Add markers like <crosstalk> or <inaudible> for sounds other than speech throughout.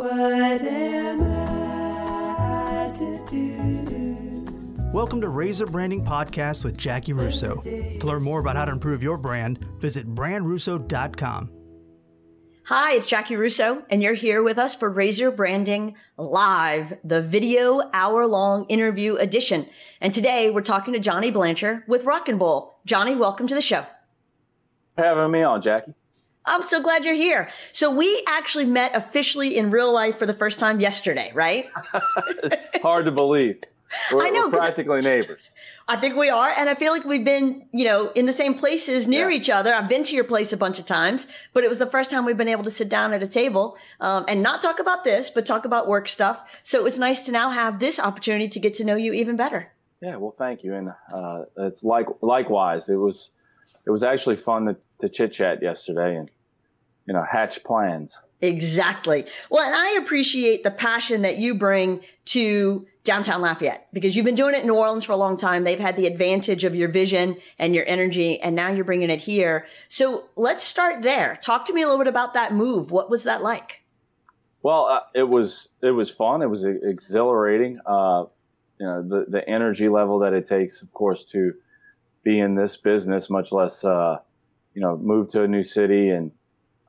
What am I to do? Welcome to Razor Branding Podcast with Jackie Russo. To learn more about how to improve your brand, visit brandrusso.com. Hi, it's Jackie Russo, and you're here with us for Razor Branding Live, the video hour long interview edition. And today we're talking to Johnny Blancher with Rock and Bowl. Johnny, welcome to the show. having me on, Jackie. I'm so glad you're here. So we actually met officially in real life for the first time yesterday, right? <laughs> Hard to believe. We're, I know, we're practically neighbors. I think we are, and I feel like we've been, you know, in the same places near Yeah. each other. I've been to your place a bunch of times, but it was the first time we've been able to sit down at a table um, and not talk about this, but talk about work stuff. So it's nice to now have this opportunity to get to know you even better. Yeah, well, thank you, and uh, it's like likewise. It was it was actually fun to, to chit chat yesterday and you know hatch plans. Exactly. Well, and I appreciate the passion that you bring to downtown Lafayette because you've been doing it in New Orleans for a long time. They've had the advantage of your vision and your energy, and now you're bringing it here. So let's start there. Talk to me a little bit about that move. What was that like? Well, uh, it was it was fun. It was exhilarating. Uh, you know the the energy level that it takes, of course, to be in this business, much less uh, you know move to a new city and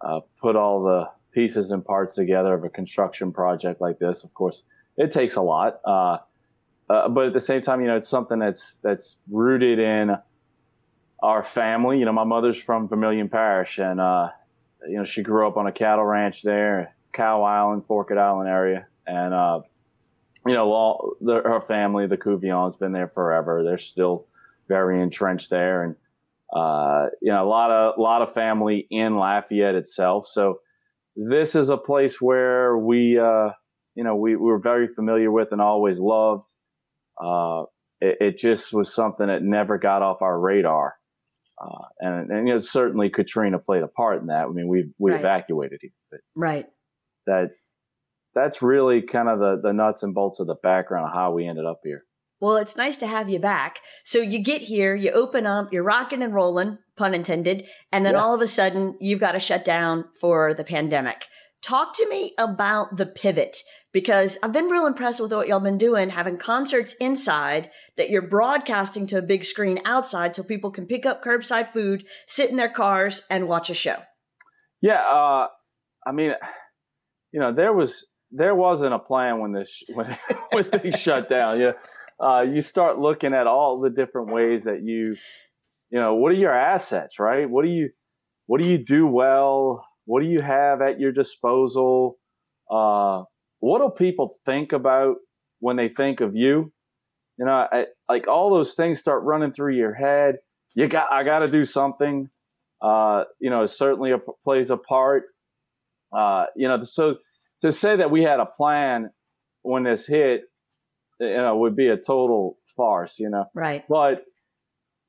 uh, put all the pieces and parts together of a construction project like this. Of course, it takes a lot. Uh, uh, but at the same time, you know, it's something that's that's rooted in our family. You know, my mother's from Vermilion Parish, and uh, you know, she grew up on a cattle ranch there, Cow Island, Forked Island area, and uh, you know, all the, her family, the Couvillons, been there forever. They're still very entrenched there, and uh, you know, a lot of a lot of family in Lafayette itself. So this is a place where we, uh, you know, we, we were very familiar with and always loved. Uh, it, it just was something that never got off our radar. Uh, and, and you know, certainly Katrina played a part in that. I mean, we we Right. evacuated here, Right. that that's really kind of the the nuts and bolts of the background of how we ended up here. Well, it's nice to have you back. So you get here, you open up, you're rocking and rolling, pun intended, and then Yeah. all of a sudden you've got to shut down for the pandemic. Talk to me about the pivot because I've been real impressed with what y'all been doing, having concerts inside that you're broadcasting to a big screen outside so people can pick up curbside food, sit in their cars, and watch a show. Yeah, uh, I mean, you know, there was there wasn't a plan when this <laughs> when when things shut down. Yeah, uh, you start looking at all the different ways that you, you know, what are your assets, right? What do you what do you do well? What do you have at your disposal? Uh, what do people think about when they think of you? You know, I, like all those things start running through your head. You got, I got to do something. Uh, you know, it certainly a, plays a part. Uh, you know, so to say that we had a plan when this hit, you know, would be a total farce. You know, Right. but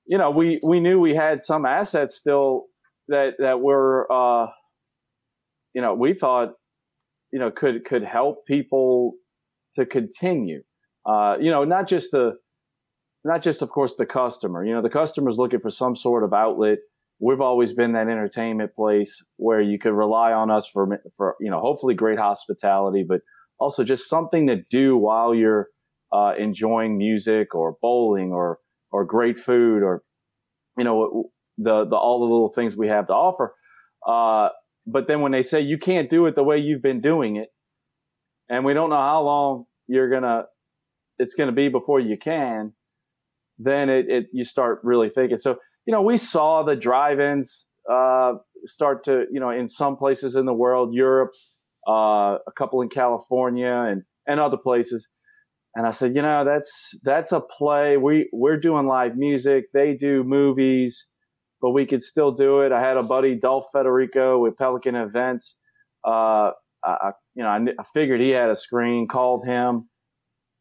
you know, we we knew we had some assets still that that were, uh, you know, we thought, you know, could could help people to continue. Uh, you know, not just the, not just of course the customer. You know, the customer's looking for some sort of outlet. We've always been that entertainment place where you could rely on us for for you know, hopefully great hospitality, but also just something to do while you're uh, enjoying music or bowling or or great food or you know the the all the little things we have to offer. Uh, but then when they say you can't do it the way you've been doing it, and we don't know how long you're gonna it's gonna be before you can, then it, it you start really thinking. So you know we saw the drive-ins uh, start to you know in some places in the world, Europe, uh, a couple in California, and and other places. And I said, you know, that's that's a play. We we're doing live music. They do movies, but we could still do it. I had a buddy, Dolph Federico, with Pelican Events. Uh, I, you know, I, I figured he had a screen. Called him.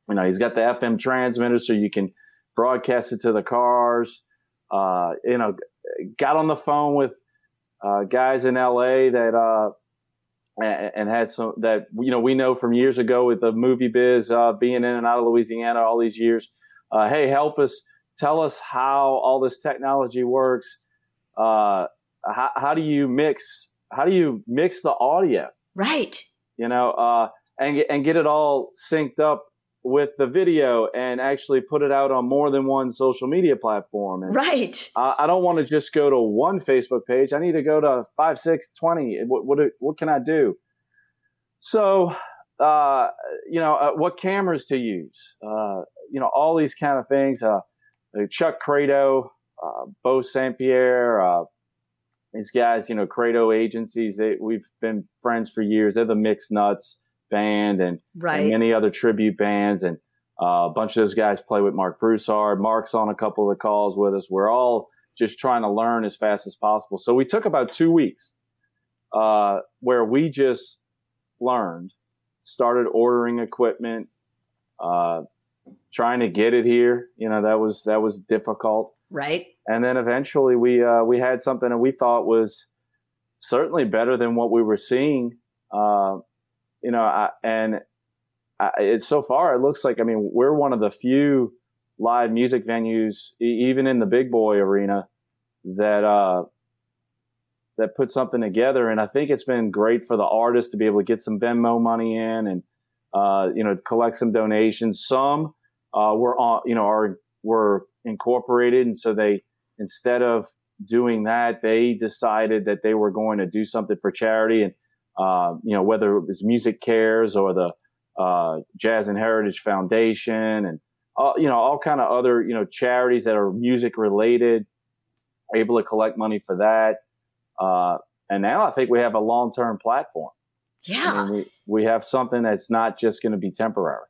You know, he's got the FM transmitter, so you can broadcast it to the cars. Uh, you know, got on the phone with uh, guys in LA that uh, and, and had some that you know we know from years ago with the movie biz uh, being in and out of Louisiana all these years. Uh, hey, help us tell us how all this technology works. Uh, how, how do you mix? How do you mix the audio? Right. you know, uh, and and get it all synced up with the video and actually put it out on more than one social media platform. And Right. I, I don't want to just go to one Facebook page. I need to go to five, six, twenty. What what what can I do? So, uh, you know, uh, what cameras to use? Uh, you know, all these kind of things. Uh, Chuck Credo, uh, Bo Saint Pierre, uh, these guys. You know, Credo agencies. They we've been friends for years. They're the Mixed Nuts band and, and many other tribute bands and. Uh, a bunch of those guys play with Marc Broussard. Marc's on a couple of the calls with us. We're all just trying to learn as fast as possible. So we took about two weeks uh, where we just learned, started ordering equipment, uh, trying to get it here. You know that was that was difficult, Right. and then eventually we uh, we had something that we thought was certainly better than what we were seeing. You know, I, and I, it's so far it looks like I mean we're one of the few live music venues, e- even in the big boy arena, that uh, that put something together. And I think it's been great for the artists to be able to get some Venmo money in and uh, you know collect some donations. Some uh, were on you know are were incorporated, and so they instead of doing that, they decided that they were going to do something for charity and. Uh, you know, whether it was Music Cares or the uh, Jazz and Heritage Foundation and uh, you know all kind of other you know charities that are music related, able to collect money for that. Uh, and now I think we have a long term platform. I Yeah. mean, we we have something that's not just going to be temporary.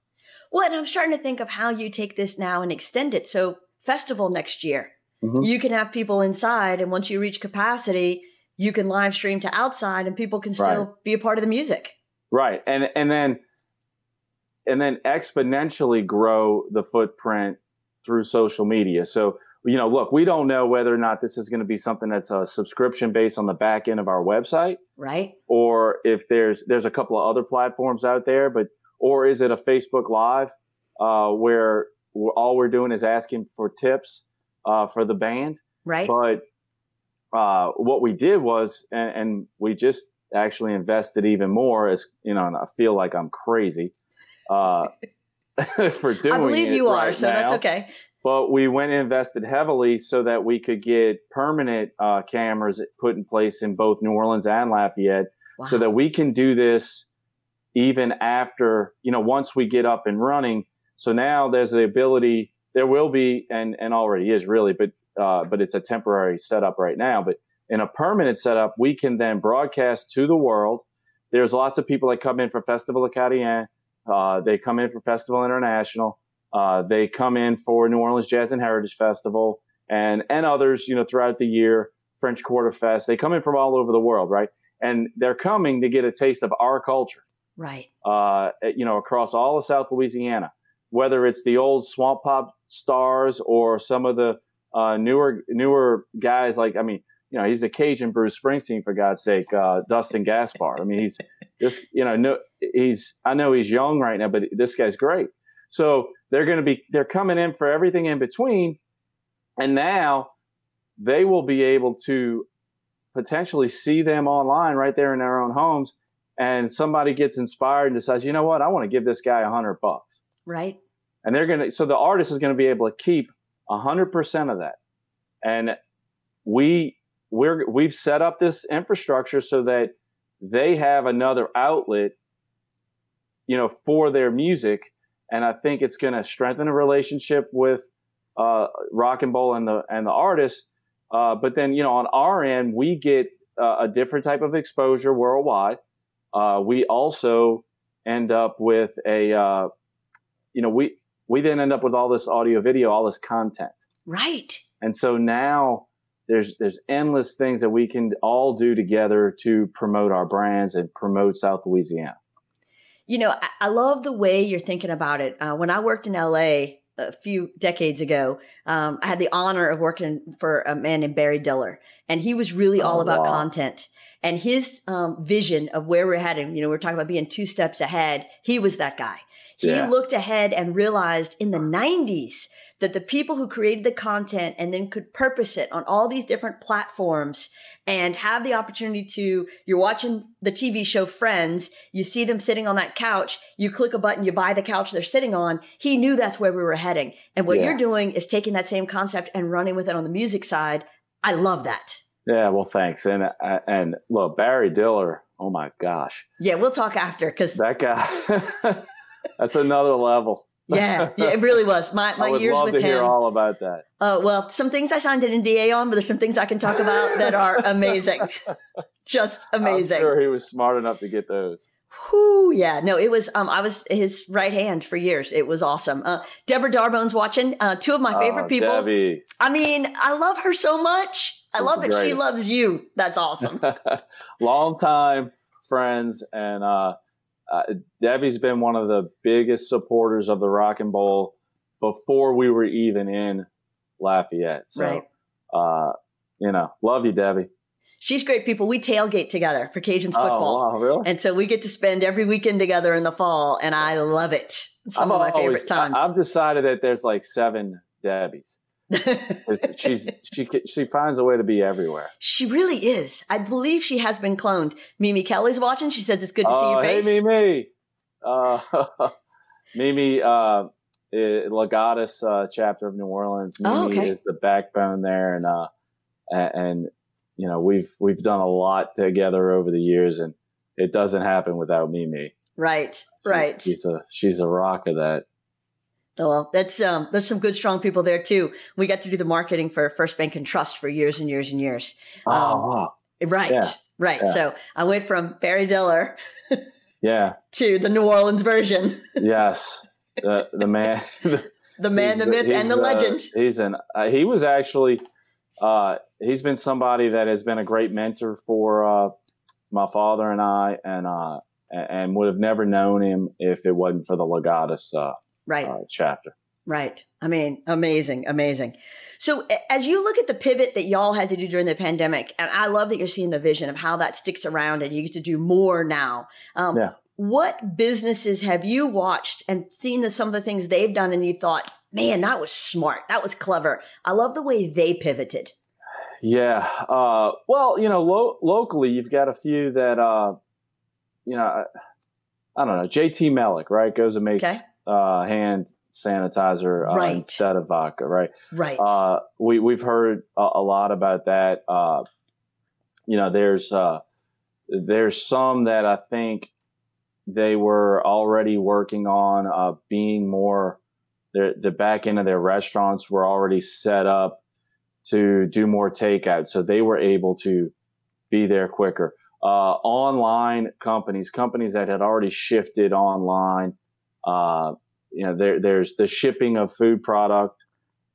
Well, and I'm starting to think of how you take this now and extend it. So, festival next year, Mhm. you can have people inside, and once you reach capacity, you can live stream to outside, and people can still Right. be a part of the music. Right. And and then and then exponentially grow the footprint through social media. So, you know, look, we don't know whether or not this is going to be something that's a subscription based on the back end of our website Right. or if there's there's a couple of other platforms out there, but or is it a Facebook Live uh, where we're, all we're doing is asking for tips uh, for the band? Right. But uh, what we did was, and, and we just actually invested even more. As you know, and I feel like I'm crazy uh, <laughs> for doing. It. I believe you are, right so that's okay. But we went and invested heavily so that we could get permanent uh, cameras put in place in both New Orleans and Lafayette, Wow. so that we can do this even after you know once we get up and running. So now there's the ability. There will be, and and already is really, but uh, but it's a temporary setup right now. But in a permanent setup, we can then broadcast to the world. There's lots of people that come in for Festival Acadien. Uh, they come in for Festival International. Uh, they come in for New Orleans Jazz and Heritage Festival and and others, you know, throughout the year. French Quarter Fest. They come in from all over the world, right? And they're coming to get a taste of our culture right. uh, you know, across all of South Louisiana, whether it's the old swamp pop stars or some of the uh, newer newer guys like, I mean, you know, he's the Cajun Bruce Springsteen for God's sake, uh, Dustin Gaspard. I mean, he's this, you know, no, he's I know he's young right now, but this guy's great. So they're going to be they're coming in for everything in between, and now they will be able to potentially see them online right there in their own homes and somebody gets inspired and decides, you know what, I want to give this guy a hundred bucks. Right. And they're going to, so the artist is going to be able to keep a hundred percent of that. And we, we're, we've set up this infrastructure so that they have another outlet, you know, for their music. And I think it's going to strengthen a relationship with, uh, rock and roll and the, and the artist. Uh, but then, you know, on our end, we get uh, a different type of exposure worldwide. Uh, we also end up with a, uh, you know, we we then end up with all this audio, video, all this content, Right. and so now there's there's endless things that we can all do together to promote our brands and promote South Louisiana. You know, I, I love the way you're thinking about it. Uh, when I worked in LA a few decades ago, um, I had the honor of working for a man named Barry Diller, and he was really all Oh, about wow. content. and his um, vision of where we're heading. You know, we're talking about being two steps ahead. He was that guy. He Yeah. looked ahead and realized in the 90s that the people who created the content and then could purpose it on all these different platforms and have the opportunity to, you're watching the TV show Friends, you see them sitting on that couch, you click a button, you buy the couch they're sitting on. He knew that's where we were heading. And what Yeah. you're doing is taking that same concept and running with it on the music side. I love that. Yeah, well, thanks. And uh, and look, Barry Diller. Oh my gosh, Yeah, we'll talk after because that guy. <laughs> that's another level. yeah, <laughs> yeah, it really was. My I my would years love with to him. hear all about that. Uh, well, some things I signed an NDA on, but there's some things I can talk about that are <laughs> amazing. Just amazing. I'm sure he was smart enough to get those. Whoo, yeah, no, it was. Um, I was his right hand for years. It was awesome. Uh, Deborah Darbonne's watching. Uh, two of my favorite Oh, people. Debbie. I mean, I love her so much. I She's love that she loves you. That's <laughs> awesome. long time friends and uh, uh, debbie's been one of the biggest supporters of the rock and bowl before we were even in lafayette so Right. uh, you know love you debbie She's great people. We tailgate together for Cajuns football. oh wow really And so we get to spend every weekend together in the fall, and I love it. It's some of my favorite times. I've decided that there's like seven debbies she's <laughs> she she finds a way to be everywhere she really is. I believe she has been cloned. Mimi Kelly's watching. She says it's good to see oh your face. hey mimi uh, <laughs> mimi uh, eh, Legatus uh, chapter of New Orleans. Mimi Oh, okay. is the backbone there, and uh, and you know we've we've done a lot together over the years, and it doesn't happen without Mimi. Right, She- right. She's a she's a rock of that. Well, that's um, there's some good, strong people there too. We got to do the marketing for First Bank and Trust for years and years and years. Oh Um, wow, Right, Yeah, right. yeah. So I went from Barry Diller yeah, <laughs> to the New Orleans version, yes, the the man, <laughs> <laughs> the man, the myth, and the legend. He's an uh, he was actually uh, he's been somebody that has been a great mentor for uh, my father and I, and uh, and would have never known him if it wasn't for the Legatus uh, Right. uh, chapter. Right. I mean, amazing, amazing. So as you look at the pivot that y'all had to do during the pandemic, and I love that you're seeing the vision of how that sticks around and you get to do more now. Um, Yeah. What businesses have you watched and seen the, some of the things they've done and you thought, man, that was smart. That was clever. I love the way they pivoted. Yeah. Uh, well, you know, lo- locally, you've got a few that, uh, you know, I, I don't know. JT Meleck, right, goes and makes Okay. Uh, hand sanitizer uh, Right. instead of vodka, right? Right. Uh, we we've heard a, a lot about that. Uh, you know, there's uh, there's some that I think they were already working on uh, being more. their- The back end of their restaurants were already set up to do more takeout, so they were able to be there quicker. Uh, online companies, companies that had already shifted online, uh, you know, there, there's the shipping of food product.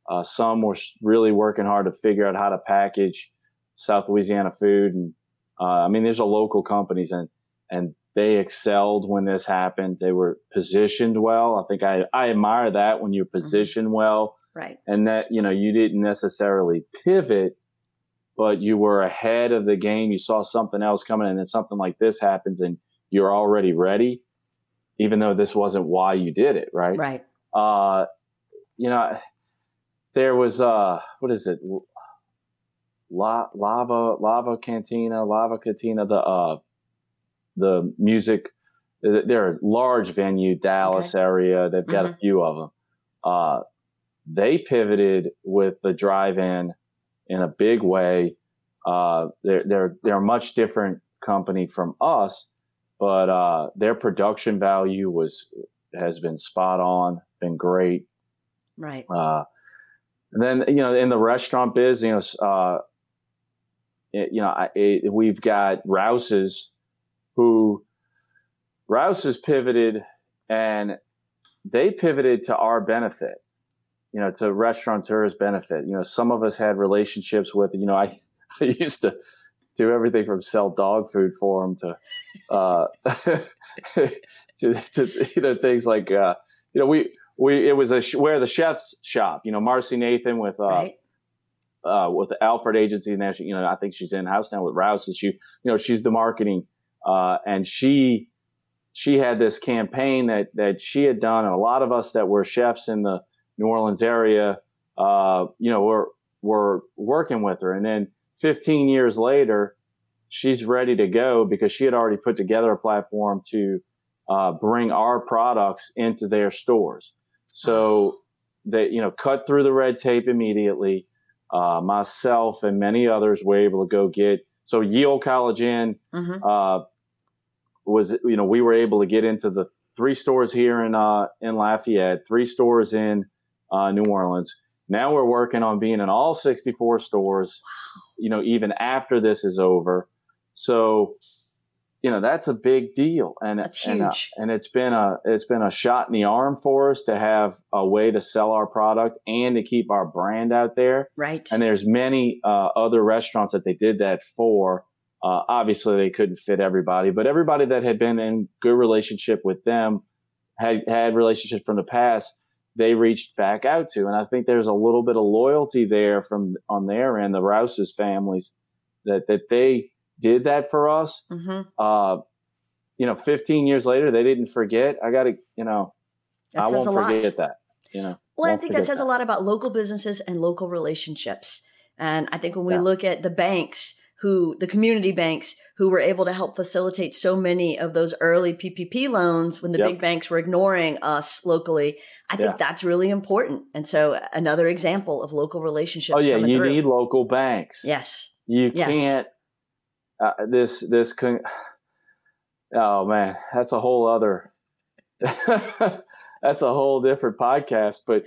Uh, some were really working hard to figure out how to package South Louisiana food, and uh, I mean, there's a local companies and and they excelled when this happened. They were positioned well. I think I I admire that when you're positioned well right. and that you know you didn't necessarily pivot but you were ahead of the game you saw something else coming and then something like this happens and you're already ready even though this wasn't why you did it right? Right. uh you know there was uh what is it? La- lava lava cantina lava cantina the uh the music they're a large venue dallas area they've got a few of them uh they pivoted with the drive-in in a big way. Uh they're they're they're a much different company from us but uh their production value was has been spot on been great Right. uh, and then you know in the restaurant biz, you know, uh, it, you know, I, it, we've got Rouse's, who Rouse's pivoted, and they pivoted to our benefit. You know, to restaurateurs' benefit. You know, some of us had relationships with. You know, I, <laughs> I used to do everything from sell dog food for them to, uh, <laughs> to, to you know things like uh, you know we we it was a sh- where the chef's shop. You know, Marcy Nathan with uh, right. uh, with the Alfred Agency. Now, she, you know, I think she's in house now with Rouse. She, you know, she's the marketing, uh, and she she had this campaign that that she had done, and a lot of us that were chefs in the New Orleans area, uh, you know, were were working with her, and then 15 years later, she's ready to go because she had already put together a platform to uh, bring our products into their stores. So they, you know, cut through the red tape immediately. Uh, myself and many others were able to go get. So Ye Olde College Inn Mhm. uh, was, you know, we were able to get into the three stores here in uh, in Lafayette, three stores in uh, New Orleans. Now we're working on being in all 64 stores. You know, even after this is over. So, you know, that's a big deal, and That's and, uh, and it's been a it's been a shot in the arm for us to have a way to sell our product and to keep our brand out there. Right. And there's many uh, other restaurants that they did that for. Uh, obviously, they couldn't fit everybody, but everybody that had been in good relationship with them had had relationships from the past. They reached back out to, and I think there's a little bit of loyalty there from on their end, the Rouse's families, that that they did that for us. hmm Uh, you know, 15 years later, they didn't forget. I got to, you know, That I won't forget that. You know, Well, I think that says a lot about local businesses and local relationships. And I think when we Yeah. look at the banks who, the community banks who were able to help facilitate so many of those early PPP loans when the Yep. big banks were ignoring us locally, I think Yeah. that's really important. And so another example of local relationships Oh yeah, you through. need local banks. yes. You Yes. can't. Uh, this this con- Oh man, that's a whole other. <laughs> that's a whole different podcast, but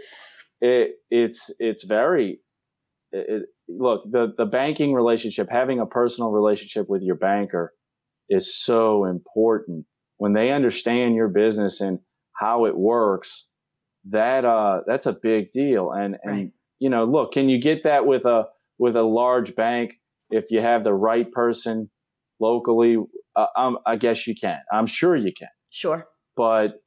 it it's it's very. It, it, look, the the banking relationship, having a personal relationship with your banker, is so important. When they understand your business and how it works, that uh that's a big deal. And and Right. you know, look, can you get that with a with a large bank if you have the right person locally? Uh, um, I guess you can. I'm sure you can. Sure. But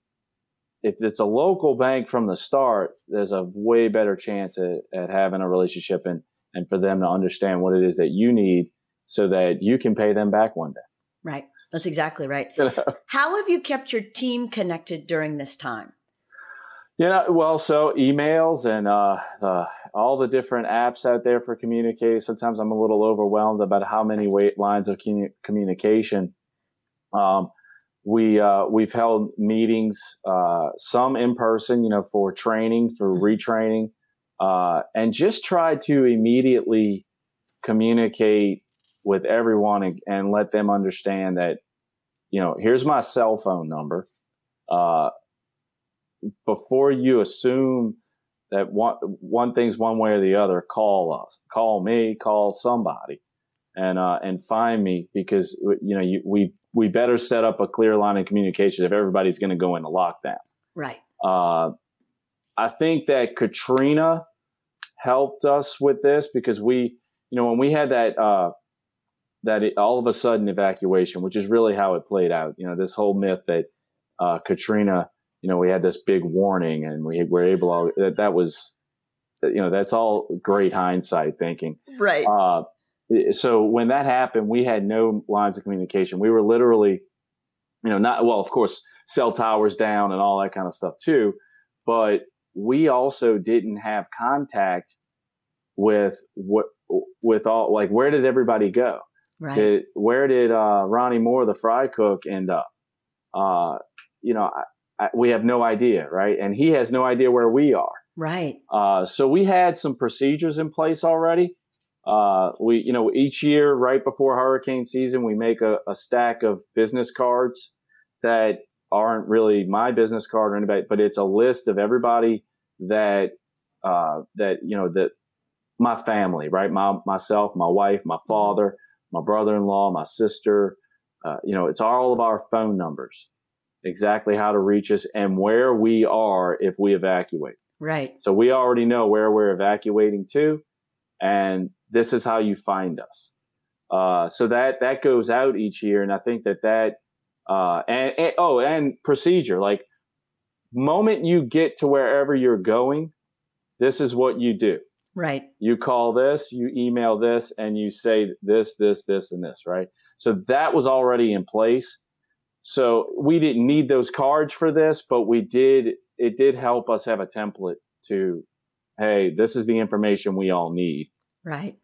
if it's a local bank from the start, there's a way better chance at, at having a relationship and, and for them to understand what it is that you need so that you can pay them back one day. Right. That's exactly right. <laughs> You know? How have you kept your team connected during this time? You know, well, so emails and uh, uh, all the different apps out there for communicating. Sometimes I'm a little overwhelmed about how many weight lines of communication. Um, we uh, we've held meetings, uh, some in person, you know, for training, for retraining, uh, and just try to immediately communicate with everyone and, and let them understand that, you know, here's my cell phone number. Uh, before you assume that one one thing's one way or the other, call us, call me, call somebody, and uh, and find me because you know you, we we better set up a clear line of communication if everybody's going to go into lockdown. Right. Uh, I think that Katrina helped us with this because we, you know, when we had that uh, that it, all of a sudden evacuation, which is really how it played out. You know, this whole myth that uh, Katrina, you know, we had this big warning and we were able to, that, that was, you know, that's all great hindsight thinking. Right. Uh, so when that happened, we had no lines of communication. We were literally, you know, not well, of course, cell towers down and all that kind of stuff too, but we also didn't have contact with what with all like where did everybody go? right. Did, where did uh, Ronnie Moore, the fry cook, end up? Uh, you know, I, I, we have no idea, right? And he has no idea where we are. right. Uh, so we had some procedures in place already. Uh, we, you know, each year right before hurricane season, we make a, a stack of business cards that aren't really my business card or anybody, but it's a list of everybody that, uh, that, you know, that my family, right? My, myself, my wife, my father, my brother-in-law, my sister, uh, you know, it's all of our phone numbers, exactly how to reach us and where we are if we evacuate. Right. So we already know where we're evacuating to, and this is how you find us. Uh, so that that goes out each year, and I think that that uh, and, and oh, and procedure like moment you get to wherever you're going, this is what you do. Right. You call this, you email this, and you say this, this, this, and this, right? So that was already in place. So we didn't need those cards for this, but we did, it did help us have a template to, hey, this is the information we all need. Right.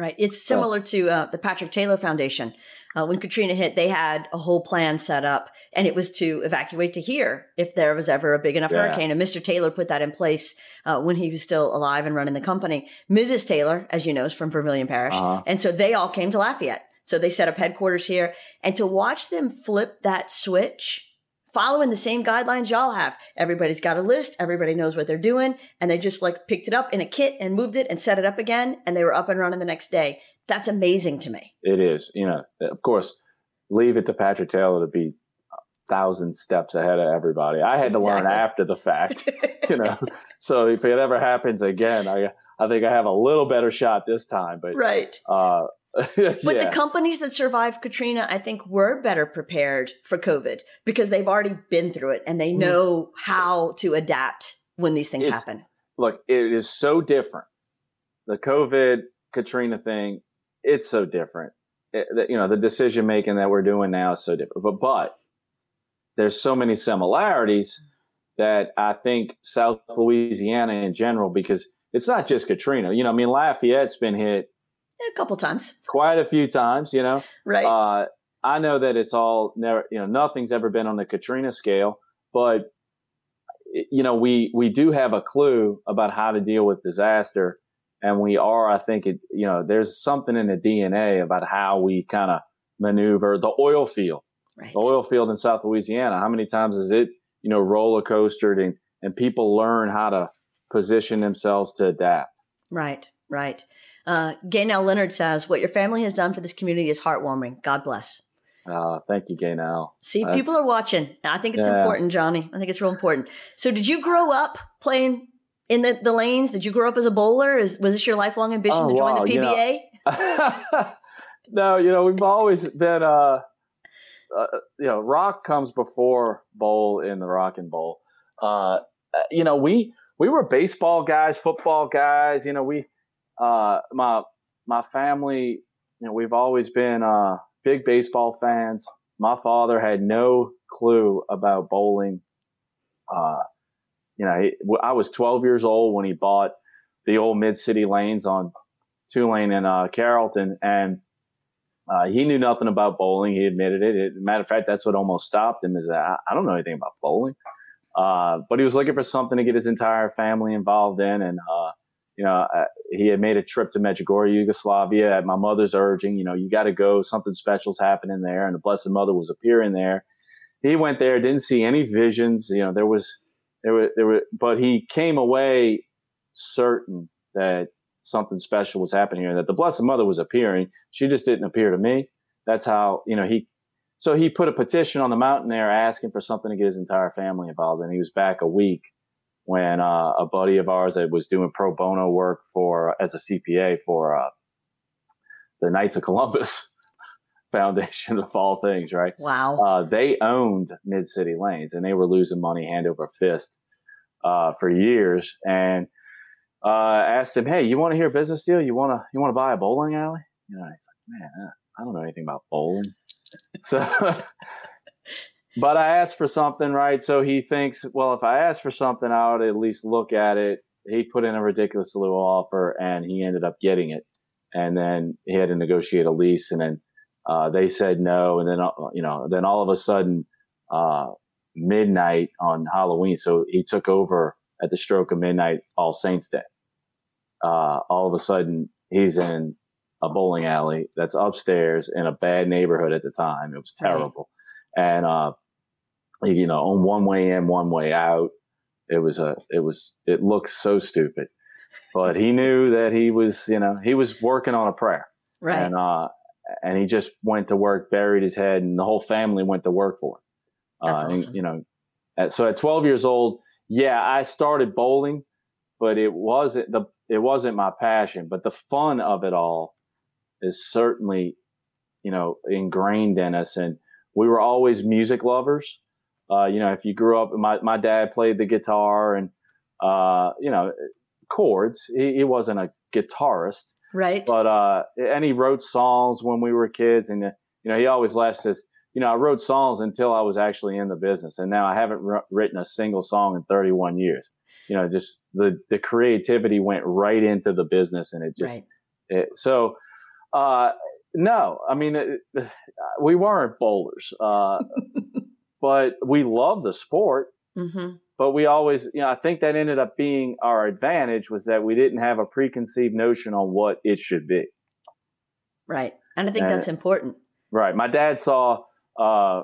Right. It's similar to uh, the Patrick Taylor Foundation. Uh, when Katrina hit, they had a whole plan set up, and it was to evacuate to here if there was ever a big enough Yeah. hurricane. And Mr. Taylor put that in place uh, when he was still alive and running the company. Mrs. Taylor, as you know, is from Vermilion Parish. Uh-huh. And so they all came to Lafayette. So they set up headquarters here. And to watch them flip that switch, following the same guidelines y'all have, everybody's got a list, everybody knows what they're doing. And they just like picked it up in a kit and moved it and set it up again. And they were up and running the next day. That's amazing to me. It is, you know, of course, leave it to Patrick Taylor to be a thousand steps ahead of everybody. I had to learn after the fact, <laughs> you know. so if it ever happens again, I I think I have a little better shot this time. But right. uh, <laughs> But yeah, the companies that survived Katrina, I think, were better prepared for COVID because they've already been through it and they mm. know how to adapt when these things It's- happen. look, it is so different. The COVID Katrina thing, it's so different. It, you know, the decision making that we're doing now is so different. But but there's so many similarities that I think South Louisiana in general, because it's not just Katrina. You know, I mean Lafayette's been hit A couple times. quite a few times. You know, Right. uh, I know that it's all never, you know, nothing's ever been on the Katrina scale, but you know, we we do have a clue about how to deal with disaster, and we are, I think, it, you know, there's something in the DNA about how we kind of maneuver the oil field, right. the oil field in South Louisiana. How many times is it, you know, roller coastered, and and people learn how to position themselves to adapt. Right, right. Uh, Gaynell Leonard says, What your family has done for this community is heartwarming. God bless. Uh, thank you, Gaynell. See, That's- people are watching. I think it's Yeah. important, Johnny. I think it's real important. So, did you grow up playing in the, the lanes? Did you grow up as a bowler? Is, was this your lifelong ambition Oh, to join wow, the you know- PBA? <laughs> no, you know, we've always been, uh, uh, you know, rock comes before bowl in the rock and bowl. Uh, you know, we, we were baseball guys, football guys, you know, we, uh, my, my family, you know, we've always been, uh, big baseball fans. My father had no clue about bowling. Uh, you know, he, I was 12 years old when he bought the old mid city lanes on Tulane and uh, Carrollton, and uh, he knew nothing about bowling. He admitted it. it. Matter of fact, that's what almost stopped him. Is that I, I don't know anything about bowling, uh, but he was looking for something to get his entire family involved in, and uh, you know, uh, he had made a trip to Medjugorje, Yugoslavia, at my mother's urging. You know, you got to go. Something special's happening there, and the Blessed Mother was appearing there. He went there, didn't see any visions. You know, there was there were there were, but he came away certain that something special was happening here, that the Blessed Mother was appearing. She just didn't appear to me. That's how, you know, he, so he put a petition on the mountain there asking for something to get his entire family involved. And he was back a week when uh, a buddy of ours that was doing pro bono work for, as a CPA for uh, the Knights of Columbus <laughs> Foundation of all things, right? wow. uh, they owned Mid City Lanes and they were losing money hand over fist uh, for years. And uh, asked him, "Hey, you want to hear a business deal? You want to you want to buy a bowling alley?" You know, he's like, "Man, I don't know anything about bowling." so, <laughs> but I asked for something, right? So he thinks, well, if I ask for something, I would at least look at it. He put in a ridiculous little offer, and he ended up getting it. And then he had to negotiate a lease, and then uh, they said no, and then uh, you know, then all of a sudden, uh, midnight on Halloween. So he took over at the stroke of midnight, All Saints Day. Uh, all of a sudden, he's in a bowling alley that's upstairs in a bad neighborhood at the time. It was Right. terrible, and uh, you know, on one way in, one way out. It was a, it was, it looked so stupid, but he knew that he was, you know, he was working on a prayer right. and uh, and he just went to work, buried his head, and the whole family went to work for him. That's uh, and, awesome. you know, at, so at 12 years old, yeah, I started bowling, but it wasn't the it wasn't my passion. But the fun of it all is certainly, you know, ingrained in us, and we were always music lovers. Uh, you know, if you grew up, my my dad played the guitar, and uh, you know, chords. He, he wasn't a guitarist, Right. but uh, and he wrote songs when we were kids, and uh, you know he always laughs says, you know, I wrote songs until I was actually in the business, and now I haven't r- written a single song in 31 years. You know, just the the creativity went right into the business, and it just right. it, so. Uh, no, I mean, it, we weren't bowlers, uh, but we love the sport hmm but we always you know i think that ended up being our advantage was that we didn't have a preconceived notion on what it should be Right. And I think Uh, that's important. right my dad saw uh,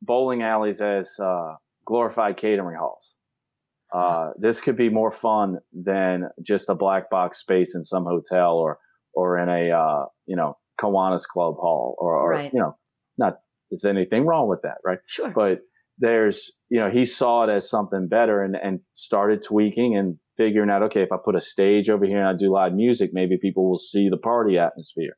bowling alleys as uh, glorified catering halls uh, this could be more fun than just a black box space in some hotel or or in a uh, you know Kiwanis Club hall or, or Right. you know not there's anything wrong with that right Sure. but there's you know he saw it as something better and and started tweaking and figuring out okay if i put a stage over here and i do live music maybe people will see the party atmosphere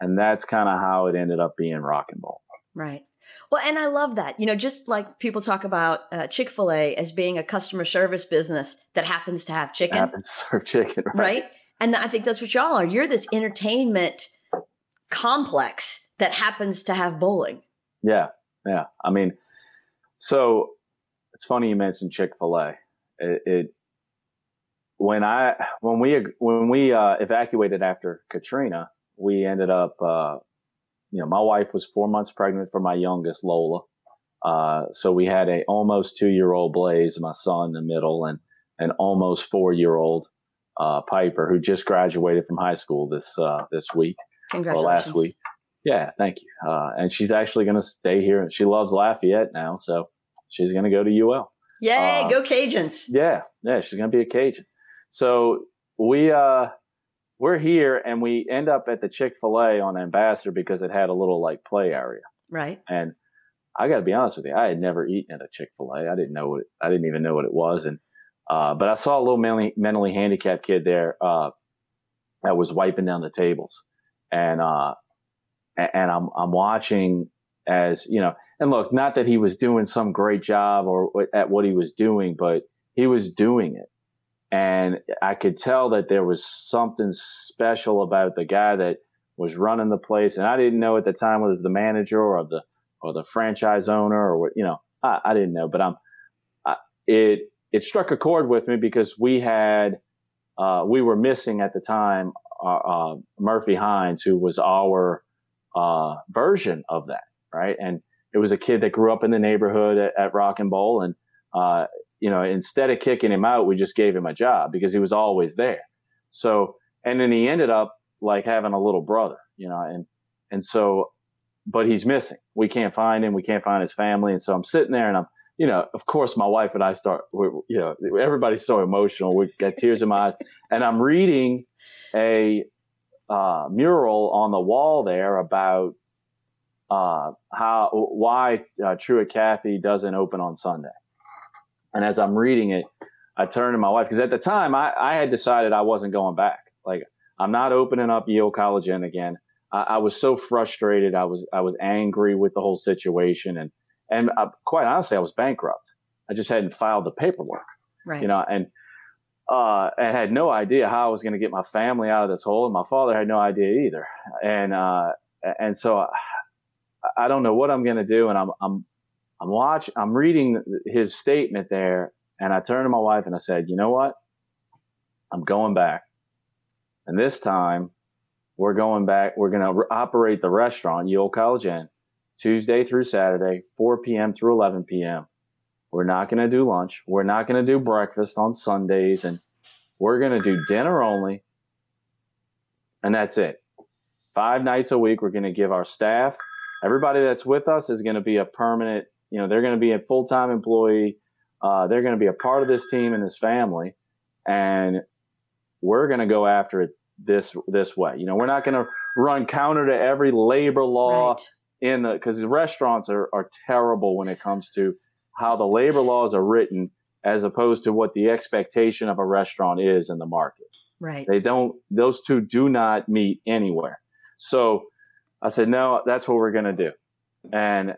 and that's kind of how it ended up being rock and roll Right. Well, and I love that. You know, just like people talk about uh, Chick fil A as being a customer service business that happens to have chicken, happen to serve chicken right, right? And I think that's what y'all are. You're this entertainment complex that happens to have bowling. Yeah yeah. I mean so it's funny you mentioned chick-fil-a. It, it when i when we when we uh, evacuated after katrina we ended up uh, you know my wife was four months pregnant for my youngest lola. Uh, so we had a almost two year old blaze my son in the middle and an almost four year old uh, piper who just graduated from high school this uh, this week. Or last week. Yeah, thank you. Uh, and she's actually going to stay here. She loves Lafayette now, so she's going to go to UL. Yay, Uh, go Cajuns. Yeah, yeah, she's going to be a Cajun. So we uh, we're here, and we end up at the Chick Fil A on Ambassador because it had a little like play area. Right. And I got to be honest with you, I had never eaten at a Chick Fil A. I didn't know what it, I didn't even know what it was, and uh, but I saw a little mentally, mentally handicapped kid there uh, that was wiping down the tables, and uh, and I'm I'm watching as you know, and look, not that he was doing some great job or at what he was doing, but he was doing it, and I could tell that there was something special about the guy that was running the place, and I didn't know at the time was the manager or the or the franchise owner or what you know I, I didn't know, but I'm I, it it struck a chord with me because we had uh, we were missing at the time uh, uh, Murphy Hines, who was our uh, version of that, right? And it was a kid that grew up in the neighborhood at, at Rock and Bowl, and uh, you know, instead of kicking him out, we just gave him a job because he was always there. So, and then he ended up like having a little brother, you know, and and so, but he's missing. We can't find him. We can't find his family, and so I'm sitting there, and I'm, you know, of course, my wife and I start, we're, you know, everybody's so emotional. We got tears in my eyes, and I'm reading a uh, mural on the wall there about uh, how why uh, Truett Cathy doesn't open on Sunday. And as I'm reading it, I turn to my wife because at the time I, I had decided I wasn't going back. Like I'm not opening up Ye Olde College Inn again. I, I was so frustrated. I was I was angry with the whole situation, and and uh, quite honestly, I was bankrupt. I just hadn't filed the paperwork Right. you know, and uh, and had no idea how I was going to get my family out of this hole, and my father had no idea either, and uh, and so I, I don't know what I'm going to do, and I'm I'm I'm watching, I'm reading his statement there, and I turned to my wife and I said, you know what, I'm going back, and this time we're going back. We're going to operate the restaurant, Ye Olde College Inn, Tuesday through Saturday, 4 p.m. through 11 p.m. We're not going to do lunch. We're not going to do breakfast on Sundays. And we're going to do dinner only. And that's it. Five nights a week, we're going to give our staff, everybody that's with us is going to be a permanent, you know, they're going to be a full time employee. Uh, they're going to be a part of this team and this family. And we're going to go after it this this way. You know, we're not going to run counter to every labor law Right. in the because the restaurants are, are terrible when it comes to how the labor laws are written as opposed to what the expectation of a restaurant is in the market. Right. They don't; those two do not meet anywhere. So I said, no, that's what we're going to do, and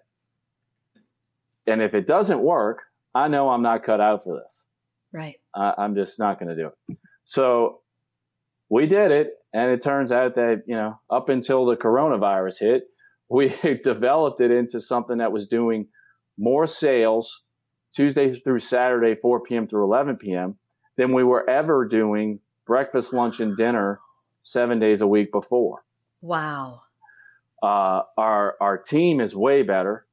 and if it doesn't work, I know I'm not cut out for this. Right. I, I'm just not going to do it. So we did it. And it turns out that, you know, up until the coronavirus hit, <laughs> we developed it into something that was doing more sales Tuesday through Saturday, 4 p.m. through 11 p.m. than we were ever doing breakfast, lunch, and dinner seven days a week before. Wow. Uh, our our team is way better.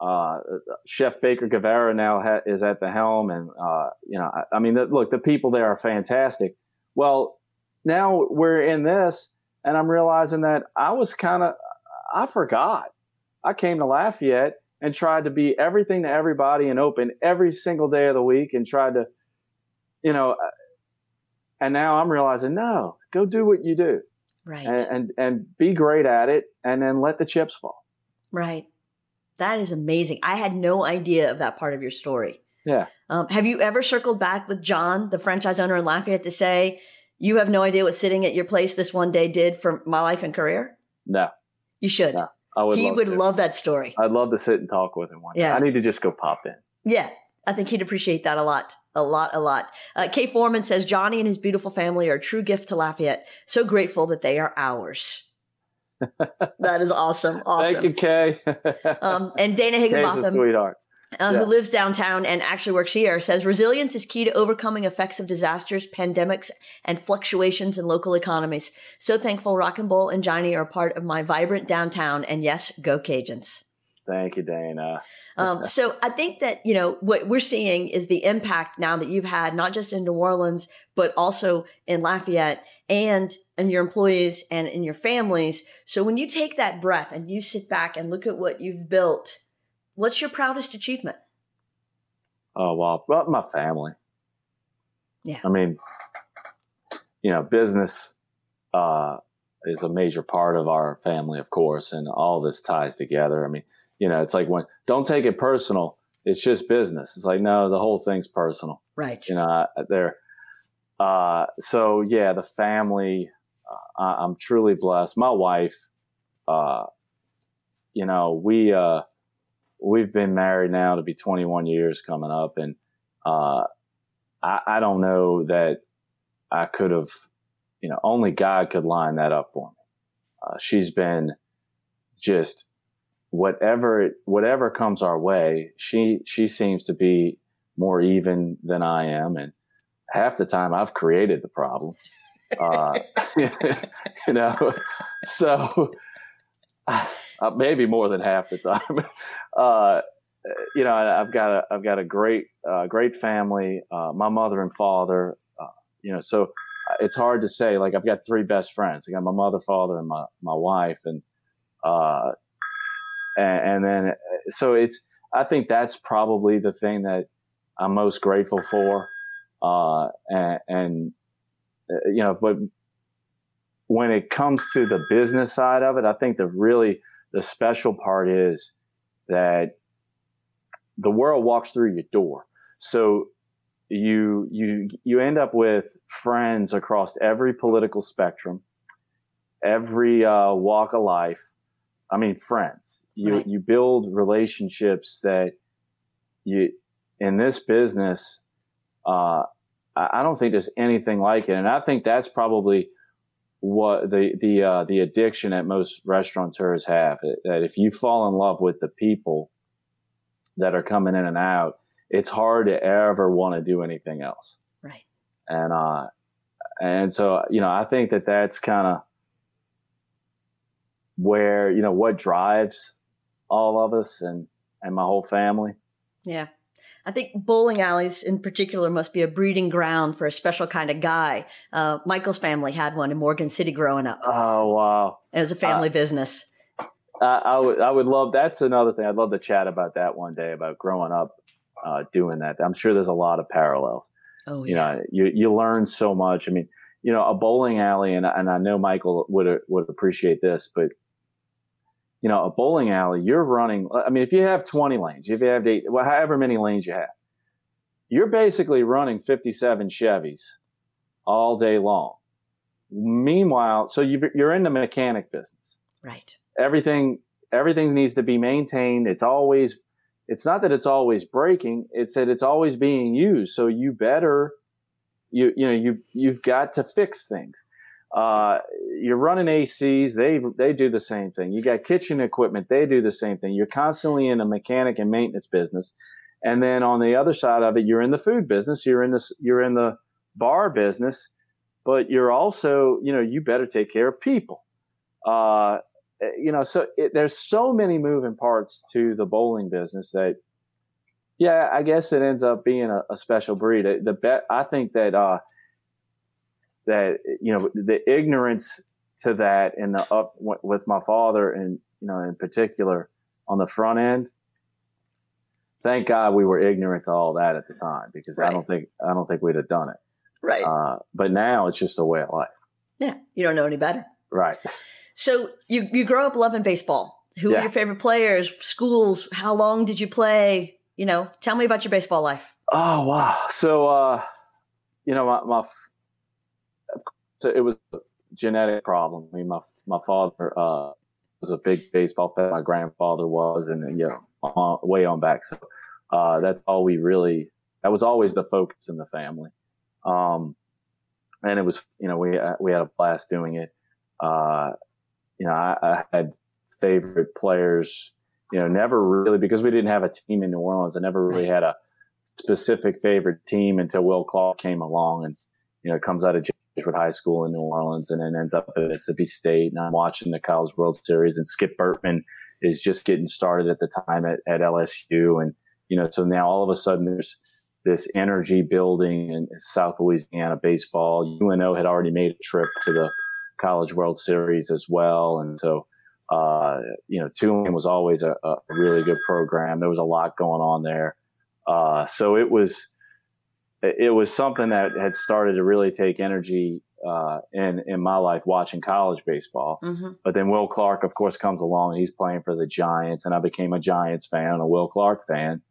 Uh, Chef Baker Guevara now ha- is at the helm, and uh, you know, I, I mean, the, look, the people there are fantastic. Well, now we're in this, and I'm realizing that I was kind of, I forgot. I came to Lafayette and tried to be everything to everybody and open every single day of the week, and tried to, you know, uh, and now I'm realizing, no, go do what you do Right. and, and and be great at it, and then let the chips fall. right. That is amazing. I had no idea of that part of your story. Yeah. Um, have you ever circled back with John, the franchise owner in Lafayette, to say, you have no idea what sitting at your place this one day did for my life and career? No, You should. No, I would. he love would to. love that story. I'd love to sit and talk with him one day. Yeah. I need to just go pop in. Yeah, I think he'd appreciate that a lot. A lot, a lot. Uh, Kay Foreman says Johnny and his beautiful family are a true gift to Lafayette. So grateful that they are ours. <laughs> that is awesome. Awesome. Thank you, Kay. Um, and Dana Kay's a Higginbotham, sweetheart. Uh, Yeah. who lives downtown and actually works here, says resilience is key to overcoming effects of disasters, pandemics, and fluctuations in local economies. So thankful Rock and Bowl and Johnny are part of my vibrant downtown. And yes, go Cajuns. Thank you, Dana. <laughs> Um, so I think that you know what we're seeing is the impact now that you've had not just in New Orleans but also in Lafayette and in your employees and in your families. So when you take that breath and you sit back and look at what you've built, what's your proudest achievement? Oh well, well, my family. Yeah. I mean, you know, business uh, is a major part of our family, of course, and all this ties together. I mean, you know, it's like when don't take it personal. It's just business. It's like no, the whole thing's personal. Right. You know, there. Uh, so yeah, the family. Uh, I'm truly blessed. My wife. Uh, you know, we uh, we've been married now to be 21 years coming up, and uh, I, I don't know that I could have. You know, only God could line that up for me. Uh, she's been just whatever whatever comes our way. She she seems to be more even than I am, and half the time I've created the problem. Uh, <laughs> you know, so uh, maybe more than half the time. <laughs> Uh, you know, I've got a I've got a great uh, great family. Uh, my mother and father. Uh, you know, so it's hard to say. Like I've got three best friends. I got my mother, father, and my my wife, and uh, and, and then so it's. I think that's probably the thing that I'm most grateful for. Uh, and, and uh, you know, but when it comes to the business side of it, I think the really the special part is that the world walks through your door. So you you you end up with friends across every political spectrum, every uh, walk of life. I mean, friends. You Right. you build relationships that you in this business. Uh, I I don't think there's anything like it, and I think that's probably what the the uh, the addiction that most restaurateurs have. That if you fall in love with the people that are coming in and out, it's hard to ever want to do anything else. Right. And uh, and so you know, I think that that's kind of where you know what drives all of us and and my whole family. Yeah. I think bowling alleys in particular must be a breeding ground for a special kind of guy. Uh, Michael's family had one in Morgan City growing up. Oh wow! It was a family business. I, I would I would love. That's another thing. I'd love to chat about that one day about growing up uh, doing that. I'm sure there's a lot of parallels. Oh yeah. You know, you you learn so much. I mean, you know, a bowling alley, and and I know Michael would would appreciate this, but you know, a bowling alley, you're running. I mean, if you have 20 lanes, if you have eight, well, however many lanes you have, you're basically running 57 Chevys all day long. Meanwhile, so you you're in the mechanic business Right. everything everything needs to be maintained it's always it's not that it's always breaking it's that it's always being used so you better you you know you you've got to fix things. Uh, you're running ACs, they they do the same thing. You got kitchen equipment, they do the same thing. You're constantly in a mechanic and maintenance business, and then on the other side of it, you're in the food business, you're in this, you're in the bar business, but you're also you know you better take care of people. Uh, you know, so it, there's so many moving parts to the bowling business that yeah, I guess it ends up being a, a special breed. The bet I think that uh, that you know the ignorance to that and the up with my father and you know in particular on the front end. Thank God we were ignorant to all that at the time because right. I don't think I don't think we'd have done it. Right. Uh, but now it's just a way of life. Yeah, you don't know any better. Right. So you you grow up loving baseball. Who yeah. are your favorite players? Schools? How long did you play? you know, tell me about your baseball life. Oh wow! So, uh, you know, my, my it was a genetic problem. I mean, my my father uh, was a big baseball fan. My grandfather was, and you know, on, way on back. So uh, that's all we really. That was always the focus in the family, um, and it was you know we uh, we had a blast doing it. Uh, you know, I, I had favorite players you know, never really because we didn't have a team in New Orleans. I never really had a specific favorite team until Will Clark came along and you know comes out of Jesuit High School in New Orleans and then ends up at Mississippi State. And I'm watching the College World Series and Skip Bertman is just getting started at the time at, at LSU. And you know, so now all of a sudden there's this energy building in South Louisiana baseball. UNO had already made a trip to the College World Series as well, and so uh, you know, Tulane was always a, a, really good program. There was a lot going on there. Uh, so it was, it was something that had started to really take energy uh, in in my life watching college baseball. Mm-hmm. But then Will Clark, of course, comes along and he's playing for the Giants, and I became a Giants fan, a Will Clark fan.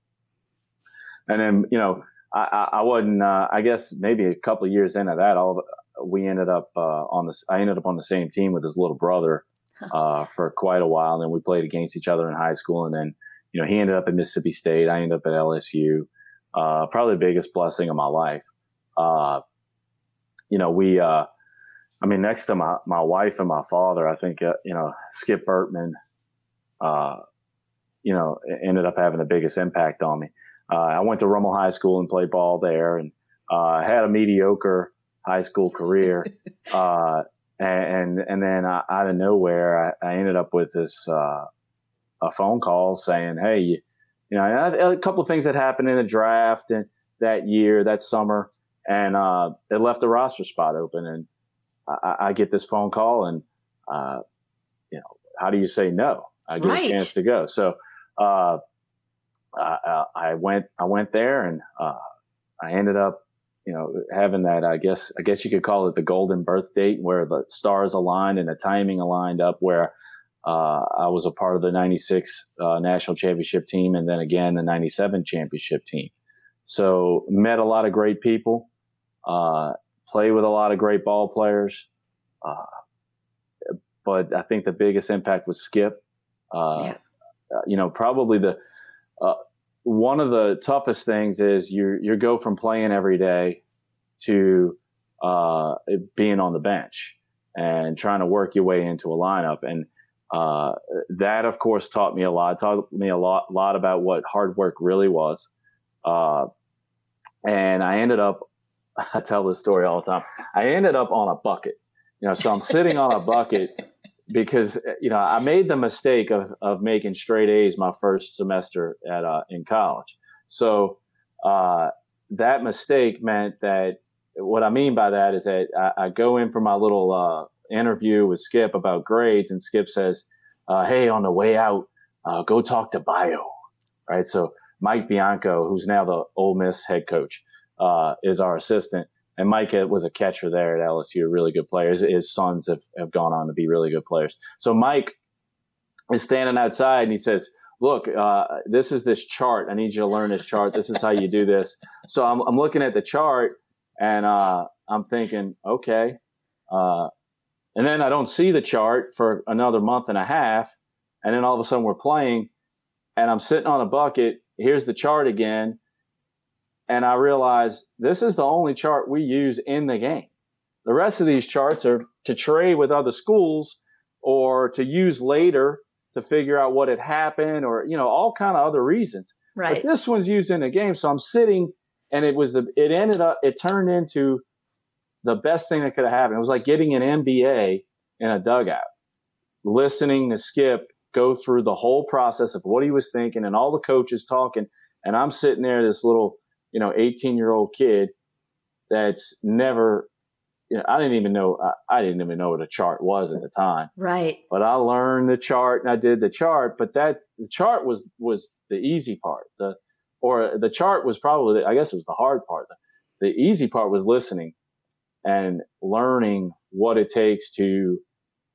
And then you know, I, I, I wasn't. Uh, I guess maybe a couple of years into that, all we ended up uh, on this. I ended up on the same team with his little brother uh, for quite a while. And then we played against each other in high school. And then, you know, he ended up at Mississippi State. I ended up at LSU. Uh, probably the biggest blessing of my life. Uh, you know, we, uh, I mean, next to my, my wife and my father, I think, uh, you know, Skip Bertman, uh, you know, ended up having the biggest impact on me. I went to Rummel High School and played ball there and had a mediocre high school career. <laughs> and and then I, out of nowhere, I, I, ended up with this uh, a phone call saying, "Hey, you, know, a couple of things that happened in the draft and that year, that summer, and uh, it left the roster spot open, and I, I get this phone call, and uh, you know, how do you say no? I get right. a chance to go, so uh, I, I, went, I went there, and uh, I ended up you know, having that, I guess, I guess you could call it the golden birth date where the stars aligned and the timing aligned up where, uh, I was a part of the 96 uh, national championship team and then again the 97 championship team. So met a lot of great people, uh, played with a lot of great ball players. Uh, but I think the biggest impact was Skip. Uh, yeah. Uh, you know, probably the, one of the toughest things is you you go from playing every day to uh, being on the bench and trying to work your way into a lineup and uh, that of course taught me a lot taught me a lot lot about what hard work really was uh, and I ended up <laughs> I tell this story all the time I ended up on a bucket you know so I'm sitting on a bucket <laughs> because you know I made the mistake of of making straight A's my first semester at uh, in college. So uh, that mistake meant that what I mean by that is that I, I go in for my little uh, interview with Skip about grades, and Skip says, uh, "Hey, on the way out, uh, go talk to Bio." Right. So Mike Bianco, who's now the Ole Miss head coach, uh, is our assistant and Mike was a catcher there at LSU, really good players. His sons have, have gone on to be really good players. So Mike is standing outside and he says, look, uh, this is this chart. I need you to learn this chart. This is how you do this. So I'm, I'm looking at the chart and uh, I'm thinking, okay. Uh, and then I don't see the chart for another month and a half. And then all of a sudden we're playing and I'm sitting on a bucket. Here's the chart again and I realize this is the only chart we use in the game. The rest of these charts are to trade with other schools or to use later to figure out what had happened or you know all kind of other reasons. Right. But this one's used in the game, so I'm sitting, and it was the it ended up it turned into the best thing that could have happened. It was like getting an MBA in a dugout, listening to Skip go through the whole process of what he was thinking and all the coaches talking, and I'm sitting there, this little you know 18 year old kid that's never you know, I didn't even know I, I, didn't even know what a chart was at the time. Right. But I learned the chart and I did the chart. But that the chart was was the easy part. The or the chart was probably I guess it was the hard part. The, the easy part was listening and learning what it takes to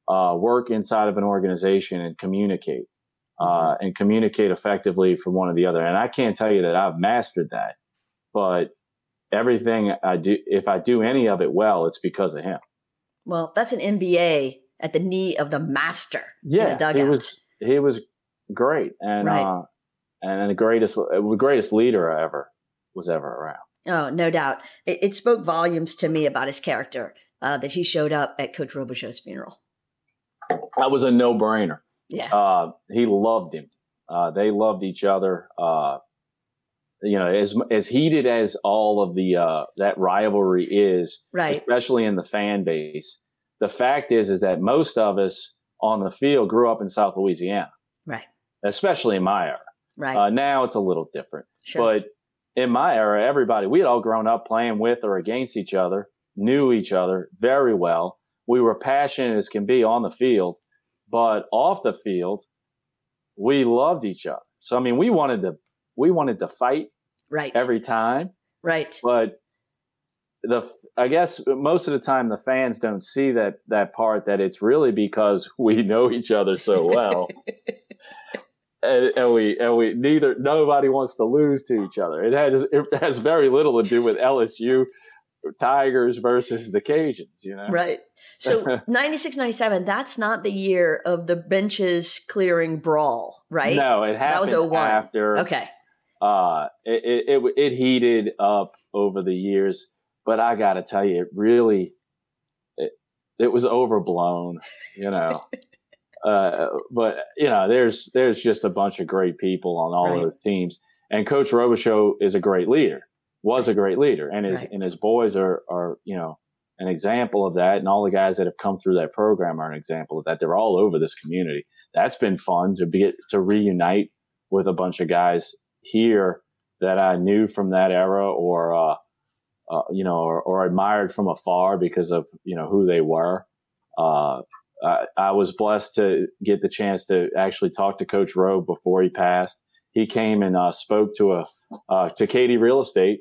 uh, work inside of an organization and communicate uh, mm-hmm. and communicate effectively from one to the other. And I can't tell you that I've mastered that, but everything I do, if I do any of it well, it's because of him. Well, that's an MBA at the knee of the master. Yeah, the he was he was great and right. uh, and the greatest the greatest leader I ever was ever around. Oh, no doubt. It, it spoke volumes to me about his character uh, that he showed up at Coach Robichaux's funeral. That was a no brainer. Yeah, uh, he loved him. Uh, they loved each other. Uh, you know, as as heated as all of the uh, that rivalry is, right? Especially in the fan base, the fact is is that most of us on the field grew up in South Louisiana, right? Especially in my era, right? Uh, now it's a little different, sure. but in my era, everybody we had all grown up playing with or against each other, knew each other very well. We were passionate as can be on the field, but off the field, we loved each other. So I mean, we wanted to we wanted to fight right every time. Right. But the I guess most of the time the fans don't see that that part that it's really because we <laughs> know each other so well. <laughs> and, and, we and we neither nobody wants to lose to each other. It has it has very little to do with LSU Tigers versus the Cajuns, you know. Right. So <laughs> 96 97 that's not the year of the benches clearing brawl, right? No, it happened that was 01. after Okay uh, it, it, it heated up over the years, but I got to tell you, it really, it, it was overblown, you know. <laughs> uh, but you know, there's there's just a bunch of great people on all right. those teams, and Coach Robichaux is a great leader, was a great leader, and his right. and his boys are are you know an example of that, and all the guys that have come through that program are an example of that. They're all over this community. That's been fun to be to reunite with a bunch of guys here that I knew from that era or, uh, uh, you know, or, or, admired from afar because of, you know, who they were. Uh, I, I, was blessed to get the chance to actually talk to Coach Robe before he passed. He came and uh, spoke to a uh, to Katie Real Estate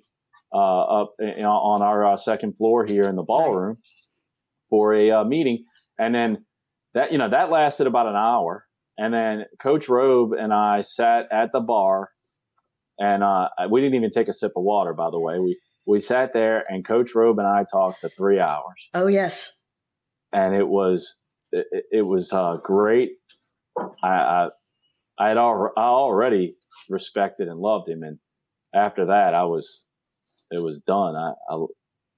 uh, up in, on our second floor here in the ballroom for a meeting, and then that you know that lasted about an hour, and then Coach Robe and I sat at the bar and uh, we didn't even take a sip of water, by the way. We we sat there and Coach Robe and I talked for three hours. Oh yes, and it was it, it was uh, great. I, I I had al- I already respected and loved him, and after that, I was it was done. I, I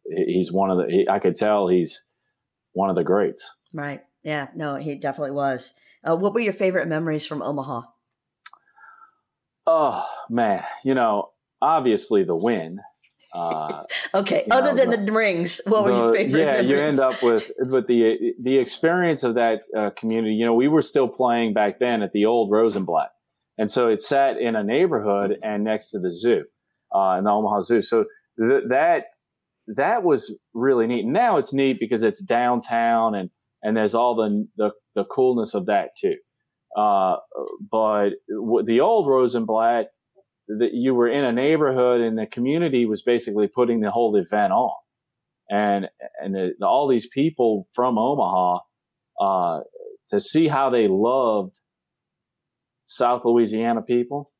he's one of the he, I could tell he's one of the greats. Right. Yeah. No, he definitely was. Uh, what were your favorite memories from Omaha? Oh man, you know, obviously the win. Uh, okay, other know, than the, the, rings, what the, were your favorite? Yeah, memories? you end up with with the the experience of that uh, community. You know, we were still playing back then at the old Rosenblatt, and so it sat in a neighborhood and next to the zoo, uh, in the Omaha Zoo. So th- that that was really neat. Now it's neat because it's downtown and and there's all the the, the coolness of that too. Uh, but the old Rosenblatt, that you were in a neighborhood and the community was basically putting the whole event on. And, and the, all these people from Omaha, uh, to see how they loved South Louisiana people.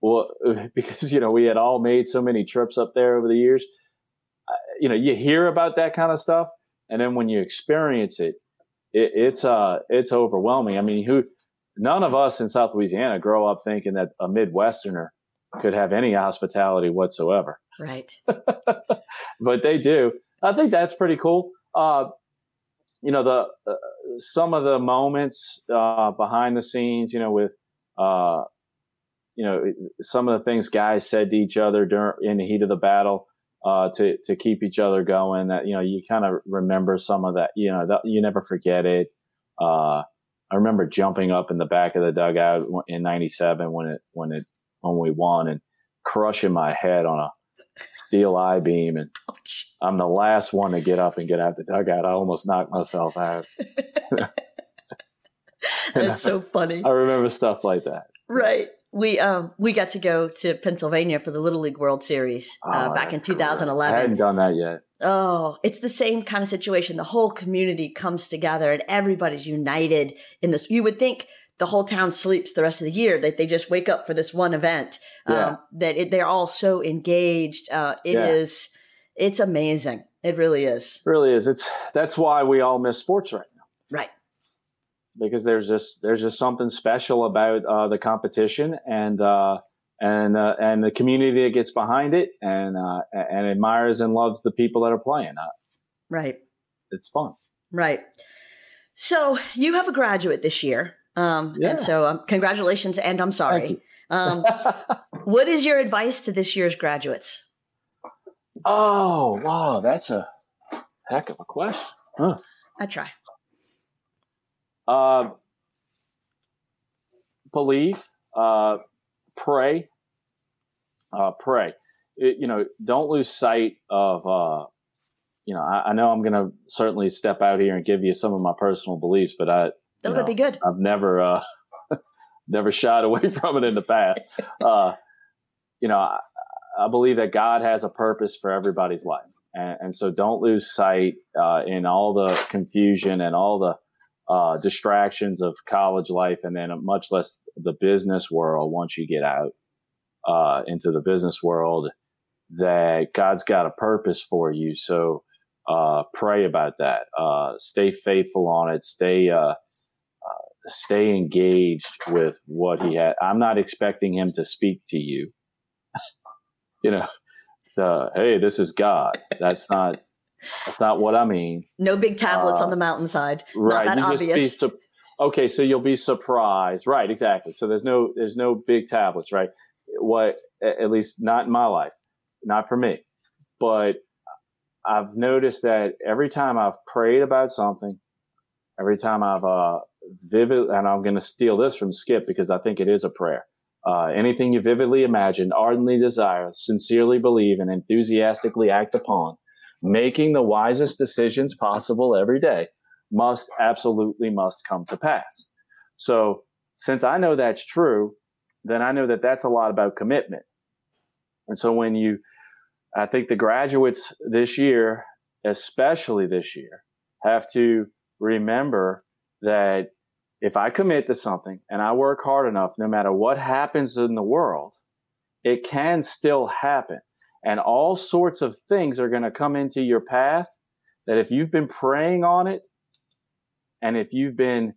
Well, <laughs> because, you know, we had all made so many trips up there over the years. Uh, you know, you hear about that kind of stuff. And then when you experience it, it it's, uh, it's overwhelming. I mean, who, none of us in South Louisiana grow up thinking that a Midwesterner could have any hospitality whatsoever. Right. <laughs> but they do. I think that's pretty cool. Uh, you know, the uh, some of the moments uh, behind the scenes, you know, with uh, you know some of the things guys said to each other during in the heat of the battle uh, to to keep each other going. That you know, you kind of remember some of that. You know, that, you never forget it. Uh, I remember jumping up in the back of the dugout in '97 when it when it when we won and crushing my head on a steel I beam, and I'm the last one to get up and get out the dugout. I almost knocked myself out. <laughs> <laughs> That's so funny. I remember stuff like that. Right. We um we got to go to Pennsylvania for the Little League World Series uh, Oh, back in that's cool. 2011. I hadn't done that yet. Oh, it's the same kind of situation. The whole community comes together and everybody's united in this. You would think the whole town sleeps the rest of the year that they just wake up for this one event. Yeah. Um, that it, they're all so engaged. Uh, it Yeah. is, it's amazing. It really is. It really is. It's that's why we all miss sports right now Right. because there's just there's just something special about uh, the competition and uh, and uh, and the community that gets behind it and uh, and admires and loves the people that are playing. Uh, Right. it's fun. Right. So you have a graduate this year. Um, Yeah. and so um, congratulations. And I'm sorry. Um, <laughs> what is your advice to this year's graduates? oh wow, that's a heck of a question. Huh. I try. Uh, believe, uh, pray, uh, pray. It- you know, don't lose sight of. Uh, you know, I, I know I'm going to certainly step out here and give you some of my personal beliefs, but I, That'd be good. I've never, uh, <laughs> never shied away <laughs> from it in the past. Uh, you know, I, I believe that God has a purpose for everybody's life. And, and so don't lose sight uh, in all the confusion and all the uh, distractions of college life, and then much less the business world once you get out uh, into the business world, that God's got a purpose for you. So uh, pray about that. Uh, stay faithful on it. Stay uh, stay engaged with what he had. I'm not expecting him to speak to you. <laughs> you know, the, hey, this is God. That's not that's not what I mean. No big tablets Uh, on the mountainside. Right. Not that you just be obvious. su- okay, so you'll be surprised. Right, exactly. So there's no there's no big tablets, right? What at least not in my life. Not for me. But I've noticed that every time I've prayed about something, every time I've uh vivid and I'm going to steal this from Skip because I think it is a prayer. Uh, anything you vividly imagine, ardently desire, sincerely believe, and enthusiastically act upon, making the wisest decisions possible every day, must absolutely must come to pass. So, since I know that's true, then I know that that's a lot about commitment. And so, when you, I think the graduates this year, especially this year, have to remember that if I commit to something and I work hard enough, no matter what happens in the world, it can still happen. And all sorts of things are going to come into your path that if you've been praying on it and if you've been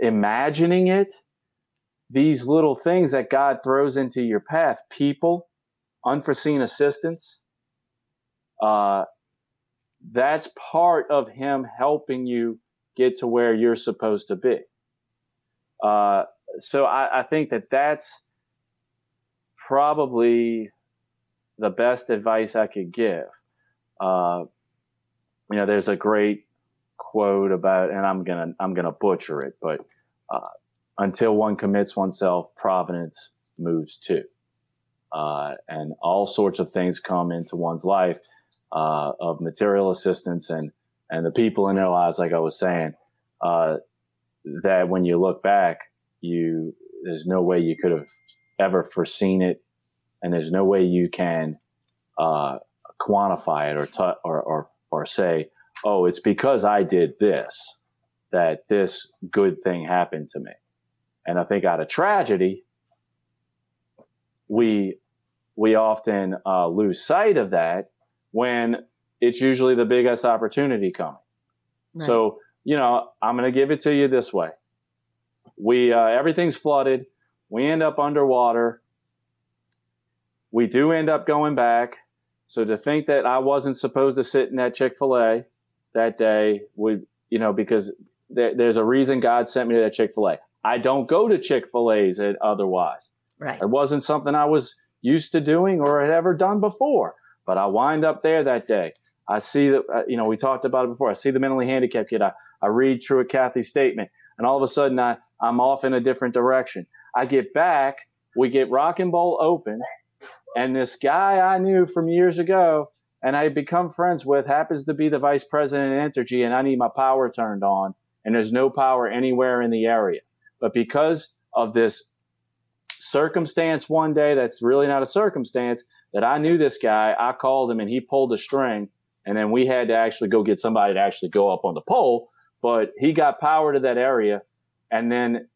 imagining it, these little things that God throws into your path, people, unforeseen assistance, uh, that's part of Him helping you get to where you're supposed to be. Uh, so I, I think that that's probably the best advice I could give. Uh, you know, there's a great quote about, and I'm gonna I'm gonna butcher it, but uh, until one commits oneself, providence moves too, uh, and all sorts of things come into one's life uh, of material assistance and and the people in their lives, like I was saying, uh, that when you look back, you there's no way you could have ever foreseen it, and there's no way you can uh, quantify it or, t- or or or say, oh, it's because I did this that this good thing happened to me. And I think out of tragedy, we we often uh, lose sight of that when it's usually the biggest opportunity coming. Right. So, you know, I'm going to give it to you this way. We, uh, everything's flooded. We end up underwater. we do end up going back. So to think that I wasn't supposed to sit in that Chick Fil A that day would, you know, because there, there's a reason God sent me to that Chick Fil A. I don't go to Chick Fil A's otherwise. Right. It wasn't something I was used to doing or had ever done before. But I wind up there that day. I see that, uh, you know, we talked about it before. I see the mentally handicapped kid. I, I read Truett Cathy's statement, and all of a sudden I, I'm off in a different direction. I get back, we get Rock and Bowl open, and this guy I knew from years ago and I become friends with happens to be the vice president of Entergy, and I need my power turned on, and there's no power anywhere in the area. But because of this circumstance one day that's really not a circumstance that I knew this guy, I called him and he pulled a string, and then we had to actually go get somebody to actually go up on the pole. But he got power to that area, and then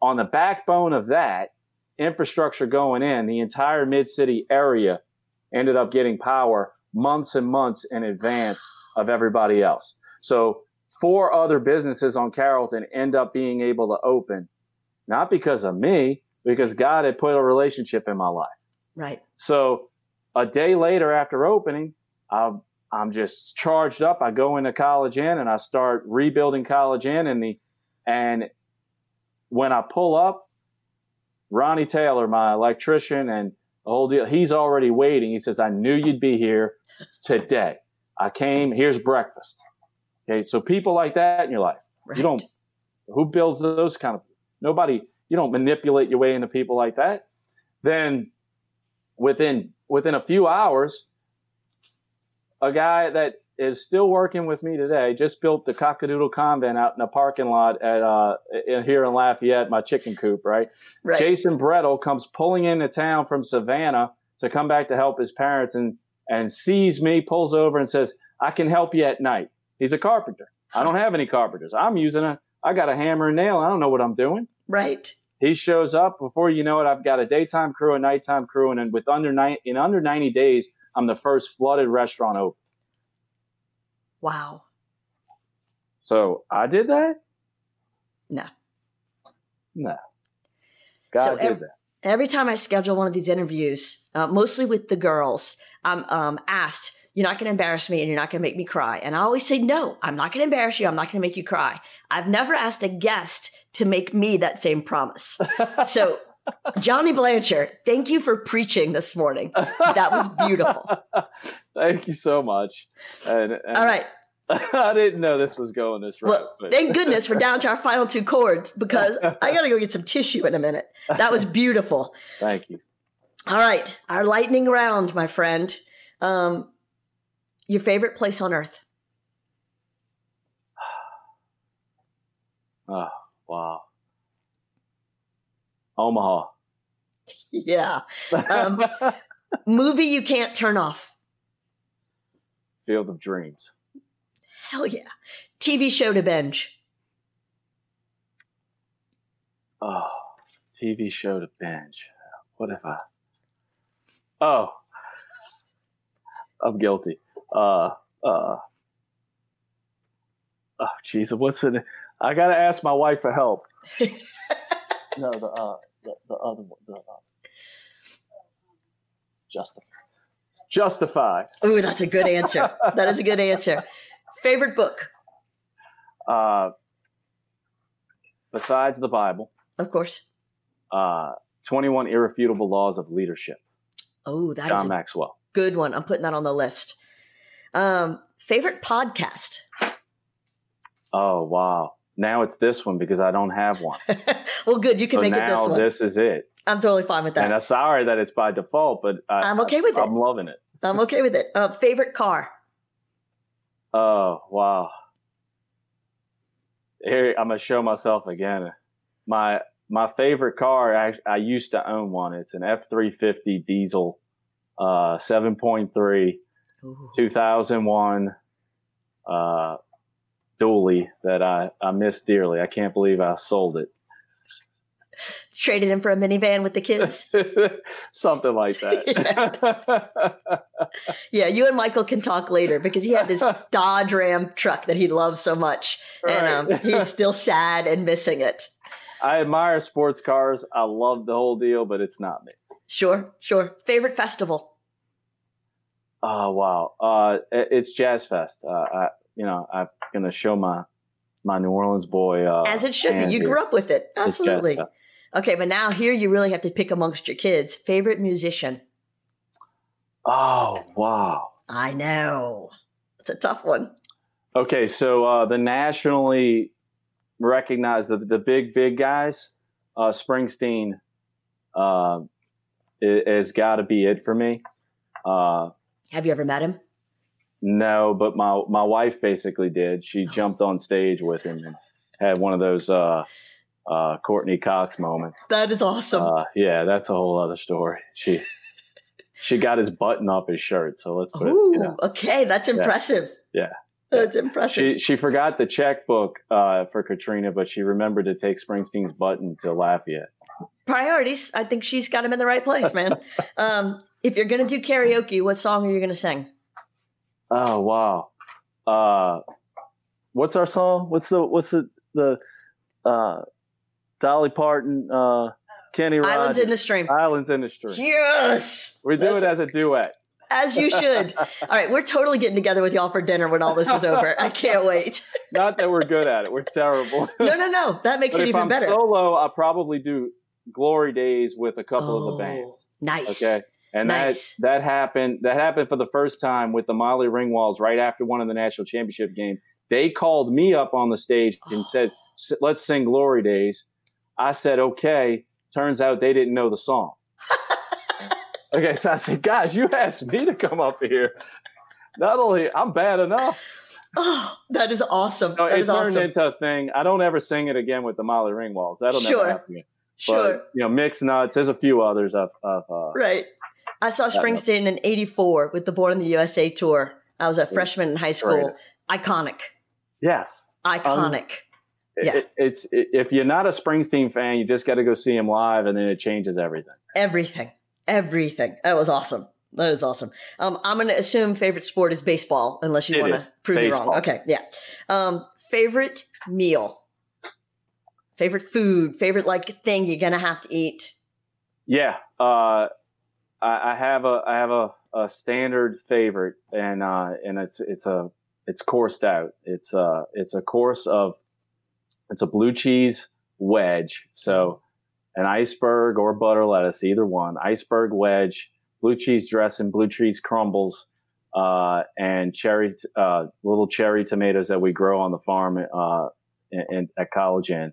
on the backbone of that infrastructure going in, the entire mid city area ended up getting power months and months in advance of everybody else. So four other businesses on Carrollton end up being able to open, not because of me, because God had put a relationship in my life. Right. So a day later after opening, I'm, I'm just charged up. I go into College Inn and I start rebuilding College Inn and the, and when I pull up, Ronnie Taylor, my electrician and the whole deal, he's already waiting. He says, I knew you'd be here today. I came, here's breakfast. Okay. So people like that in your life, Right. you don't, who builds those kind of, nobody, you don't manipulate your way into people like that. Then within, within a few hours, a guy that is still working with me today just built the cockadoodle convent out in a parking lot at uh in, here in Lafayette, my chicken coop, right? Right. Jason Brettel comes pulling into town from Savannah to come back to help his parents and and sees me, pulls over and says, I can help you at night. He's a carpenter. I don't have any carpenters. I'm using a I got a hammer and nail. I don't know what I'm doing. Right. He shows up before you know it. I've got a daytime crew, a nighttime crew, and then with under nine in under 90 days, I'm the first flooded restaurant open. Wow. So I did that? No. No. God So did ev- that. Every time I schedule one of these interviews, uh, mostly with the girls, I'm um, asked, You're not going to embarrass me and you're not going to make me cry. And I always say, No, I'm not going to embarrass you. I'm not going to make you cry. I've never asked a guest to make me that same promise. <laughs> so, Johnny Blancher, thank you for preaching this morning. That was beautiful. <laughs> Thank you so much. And, and All right. <laughs> I didn't know this was going this route. Well, but- thank goodness we're <laughs> down to our final two chords because I got to go get some tissue in a minute. That was beautiful. Thank you. All right, our lightning round, my friend. Um, your favorite place on earth? Oh, <sighs> wow. Omaha. <laughs> Yeah. Um, <laughs> movie you can't turn off? Field of Dreams. Hell yeah. TV show to binge? Oh, TV show to binge. What if I? Oh, I'm guilty. Uh, uh. Oh, Jesus, what's it? I gotta ask my wife for help. <laughs> no, the uh, the, the other one, the uh, Justify. Justified. Ooh, that's a good answer. That is a good answer. Favorite book? Uh, besides the Bible, Of course. uh, 21 Irrefutable Laws of Leadership, Oh, that is John a Maxwell. good one. I'm putting that on the list. Um, favorite podcast? Oh, wow. Now it's this one because I don't have one. <laughs> well, good. You can so make it this one. this is it. I'm totally fine with that. And. I'm sorry that it's by default, but I, I'm okay with it. I'm loving it. I'm okay with it. Uh, favorite car? Oh, wow. Here, I'm going to show myself again. My my favorite car, I, I used to own one. It's an F 350 diesel, uh, 7.3. Ooh. 2001 uh, dually that I, I miss dearly. I can't believe I sold it. Traded him for a minivan with the kids. <laughs> Something like that. <laughs> Yeah, yeah. you and Michael can talk later because he had this <laughs> Dodge Ram truck that he loves so much, and um, he's still sad and missing it. I admire sports cars. I love the whole deal, but it's not me. Sure, sure. Favorite festival? Oh wow, uh, it's Jazz Fest. Uh, I, you know, I'm gonna show my my New Orleans boy. Uh, As it should be. You grew up with it. Jazz Absolutely. Okay, but now here you really have to pick amongst your kids. Favorite musician? Oh wow. I know. It's a tough one. Okay, so uh, the nationally recognized the, the big big guys, uh, Springsteen, uh, has got to be it for me. Uh, Have you ever met him? No, but my my wife basically did. She jumped on stage with him and had one of those uh, uh, Courteney Cox moments. That is awesome. Uh, yeah, that's a whole other story. She <laughs> she got his button off his shirt. So let's put it. You know. okay, that's impressive. Yeah. That's impressive. She she forgot the checkbook uh, for Katrina, but she remembered to take Springsteen's button to Lafayette. Priorities. I think she's got him in the right place, man. <laughs> um, if you're gonna do karaoke, what song are you gonna sing? Oh wow! Uh, what's our song? What's the what's the the uh, Dolly Parton, uh, Kenny Rogers, Islands in the Stream. Islands in the Stream. Yes. We do That's- it as a duet. as you should. <laughs> All right, we're totally getting together with y'all for dinner when all this is over. I can't wait. <laughs> Not that we're good at it; we're terrible. <laughs> No, no, no. That makes but it if even I'm better. solo, I'll probably do Glory Days with a couple of Oh, the bands. Nice. Okay. And Nice. that that happened that happened for the first time with the Molly Ringwalds right after one of the national championship game. They called me up on the stage and <sighs> said, "S- "Let's sing Glory Days." I said, "Okay." Turns out they didn't know the song. <laughs> okay, so I said, "Guys, you asked me to come up here. Not only I'm bad enough, <sighs> Oh, that is awesome. no, that it is turned awesome. into a thing. I don't ever sing it again with the Molly Ringwalds. That'll Sure. never happen again. sure. But you know, mixed nuts. There's a few others I've, I've uh, right. I saw. Springsteen in 84 with the Born in the USA tour. I was a freshman in high school. Iconic. yes. Iconic. It- Yeah. it- it's it, if you're not a Springsteen fan, you just got to go see him live, and then it changes everything. Everything. Everything. That was awesome. That is awesome. Um, I'm going to assume favorite sport is baseball, unless you want to prove me wrong. Okay, yeah. Um, favorite meal, favorite food, favorite like thing you're gonna have to eat. Yeah, uh, I, I have a I have a, a standard favorite, and uh, and it's it's a it's coursed out. It's uh it's a course of it's a blue cheese wedge. So an iceberg or butter lettuce, either one. Iceberg wedge, blue cheese dressing, blue cheese crumbles, uh, and cherry uh, little cherry tomatoes that we grow on the farm uh, in, in, at College Inn.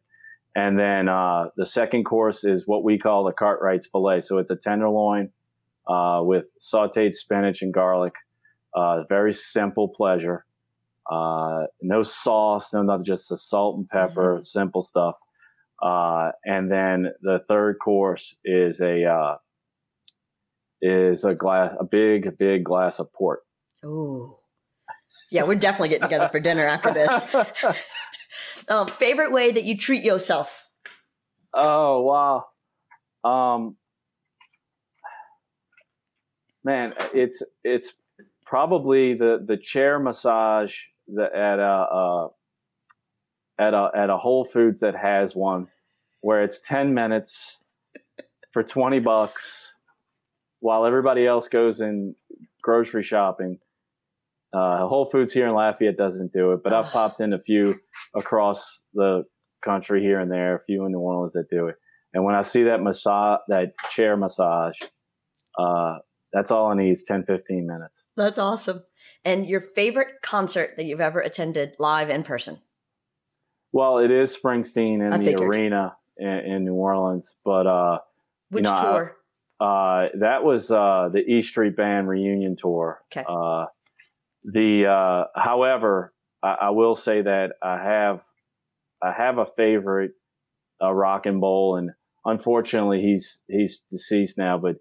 And then uh, the second course is what we call the Cartwright's fillet. So it's a tenderloin uh, with sautéed spinach and garlic. Uh, very simple pleasure. Uh, no sauce, no nothing, just the salt and pepper, simple stuff. Uh, and then the third course is a uh, is a glass, a big, big glass of port. Ooh, yeah, we're definitely getting together for dinner after this. <laughs> Um, favorite way that you treat yourself. Oh wow. Um man, it's it's probably the the chair massage that at a uh, at a at a Whole Foods that has one where it's 10 minutes for 20 bucks while everybody else goes in grocery shopping. Uh, Whole Foods here in Lafayette doesn't do it, but I've <sighs> popped in a few across the country here and there, a few in New Orleans that do it. And when I see that massage, that chair massage, uh, that's all I need is 10, 15 minutes. That's awesome. And your favorite concert that you've ever attended live in person. Well, it is Springsteen in I the figured. arena in, in New Orleans, but uh, Which know, I- tour? uh, that was uh, the E Street Band reunion tour. Okay. Uh, the uh, however, I, I will say that I have I have a favorite, uh, Rock and Bowl, and unfortunately he's he's deceased now. But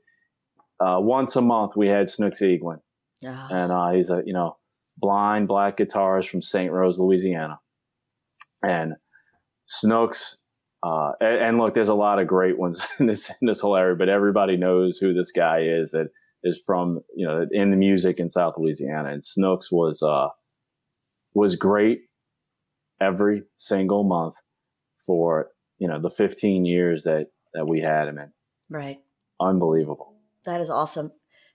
uh, once a month we had Snooks Eaglin, Ah, and uh, he's a you know blind black guitarist from St. Rose, Louisiana, and Snooks. Uh, and, and look, there's a lot of great ones <laughs> in this in this whole area, but everybody knows who this guy is that is from you know in the music in South Louisiana. And Snooks was uh, was great every single month for you know the 15 years that that we had him in. right. unbelievable. That is awesome.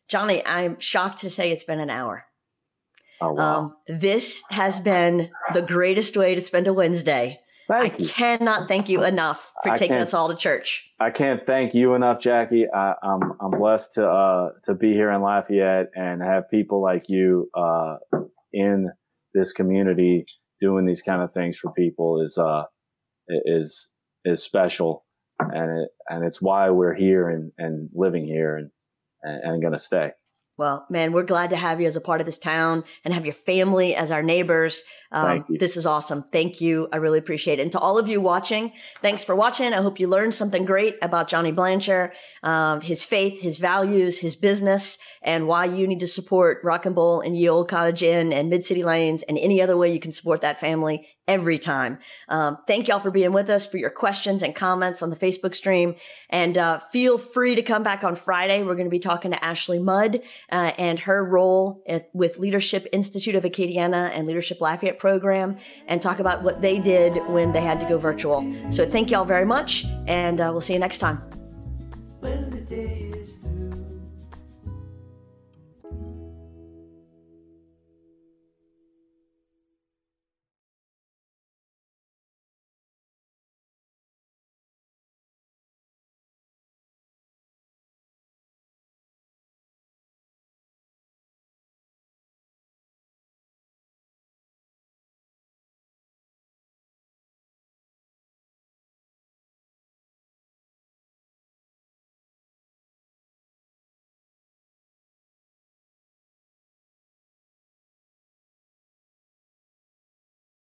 Johnny, I'm shocked to say it's been an hour. Oh wow! Um, this has been the greatest way to spend a Wednesday. Thank I you. cannot thank you enough for I taking us all to church. I can't thank you enough, Jackie. I, I'm I'm blessed to uh, to be here in Lafayette and have people like you uh, in this community doing these kind of things for people is uh is is special, and it and it's why we're here and, and living here and and, and going to stay. Well, man, we're glad to have you as a part of this town and have your family as our neighbors. Um, Thank you. This is awesome. Thank you. I really appreciate it. And to all of you watching, thanks for watching. I hope you learned something great about Johnny Blancher, um, his faith, his values, his business, and why you need to support Rock and Bowl and Ye Olde College Inn and Mid City Lanes and any other way you can support that family every time. Um, thank y'all for being with us, for your questions and comments on the Facebook stream. And uh, feel free to come back on Friday. We're going to be talking to Ashley Mudd uh, and her role at, with Leadership Institute of Acadiana and Leadership Lafayette program and talk about what they did when they had to go virtual. So thank y'all very much, and uh, we'll see you next time.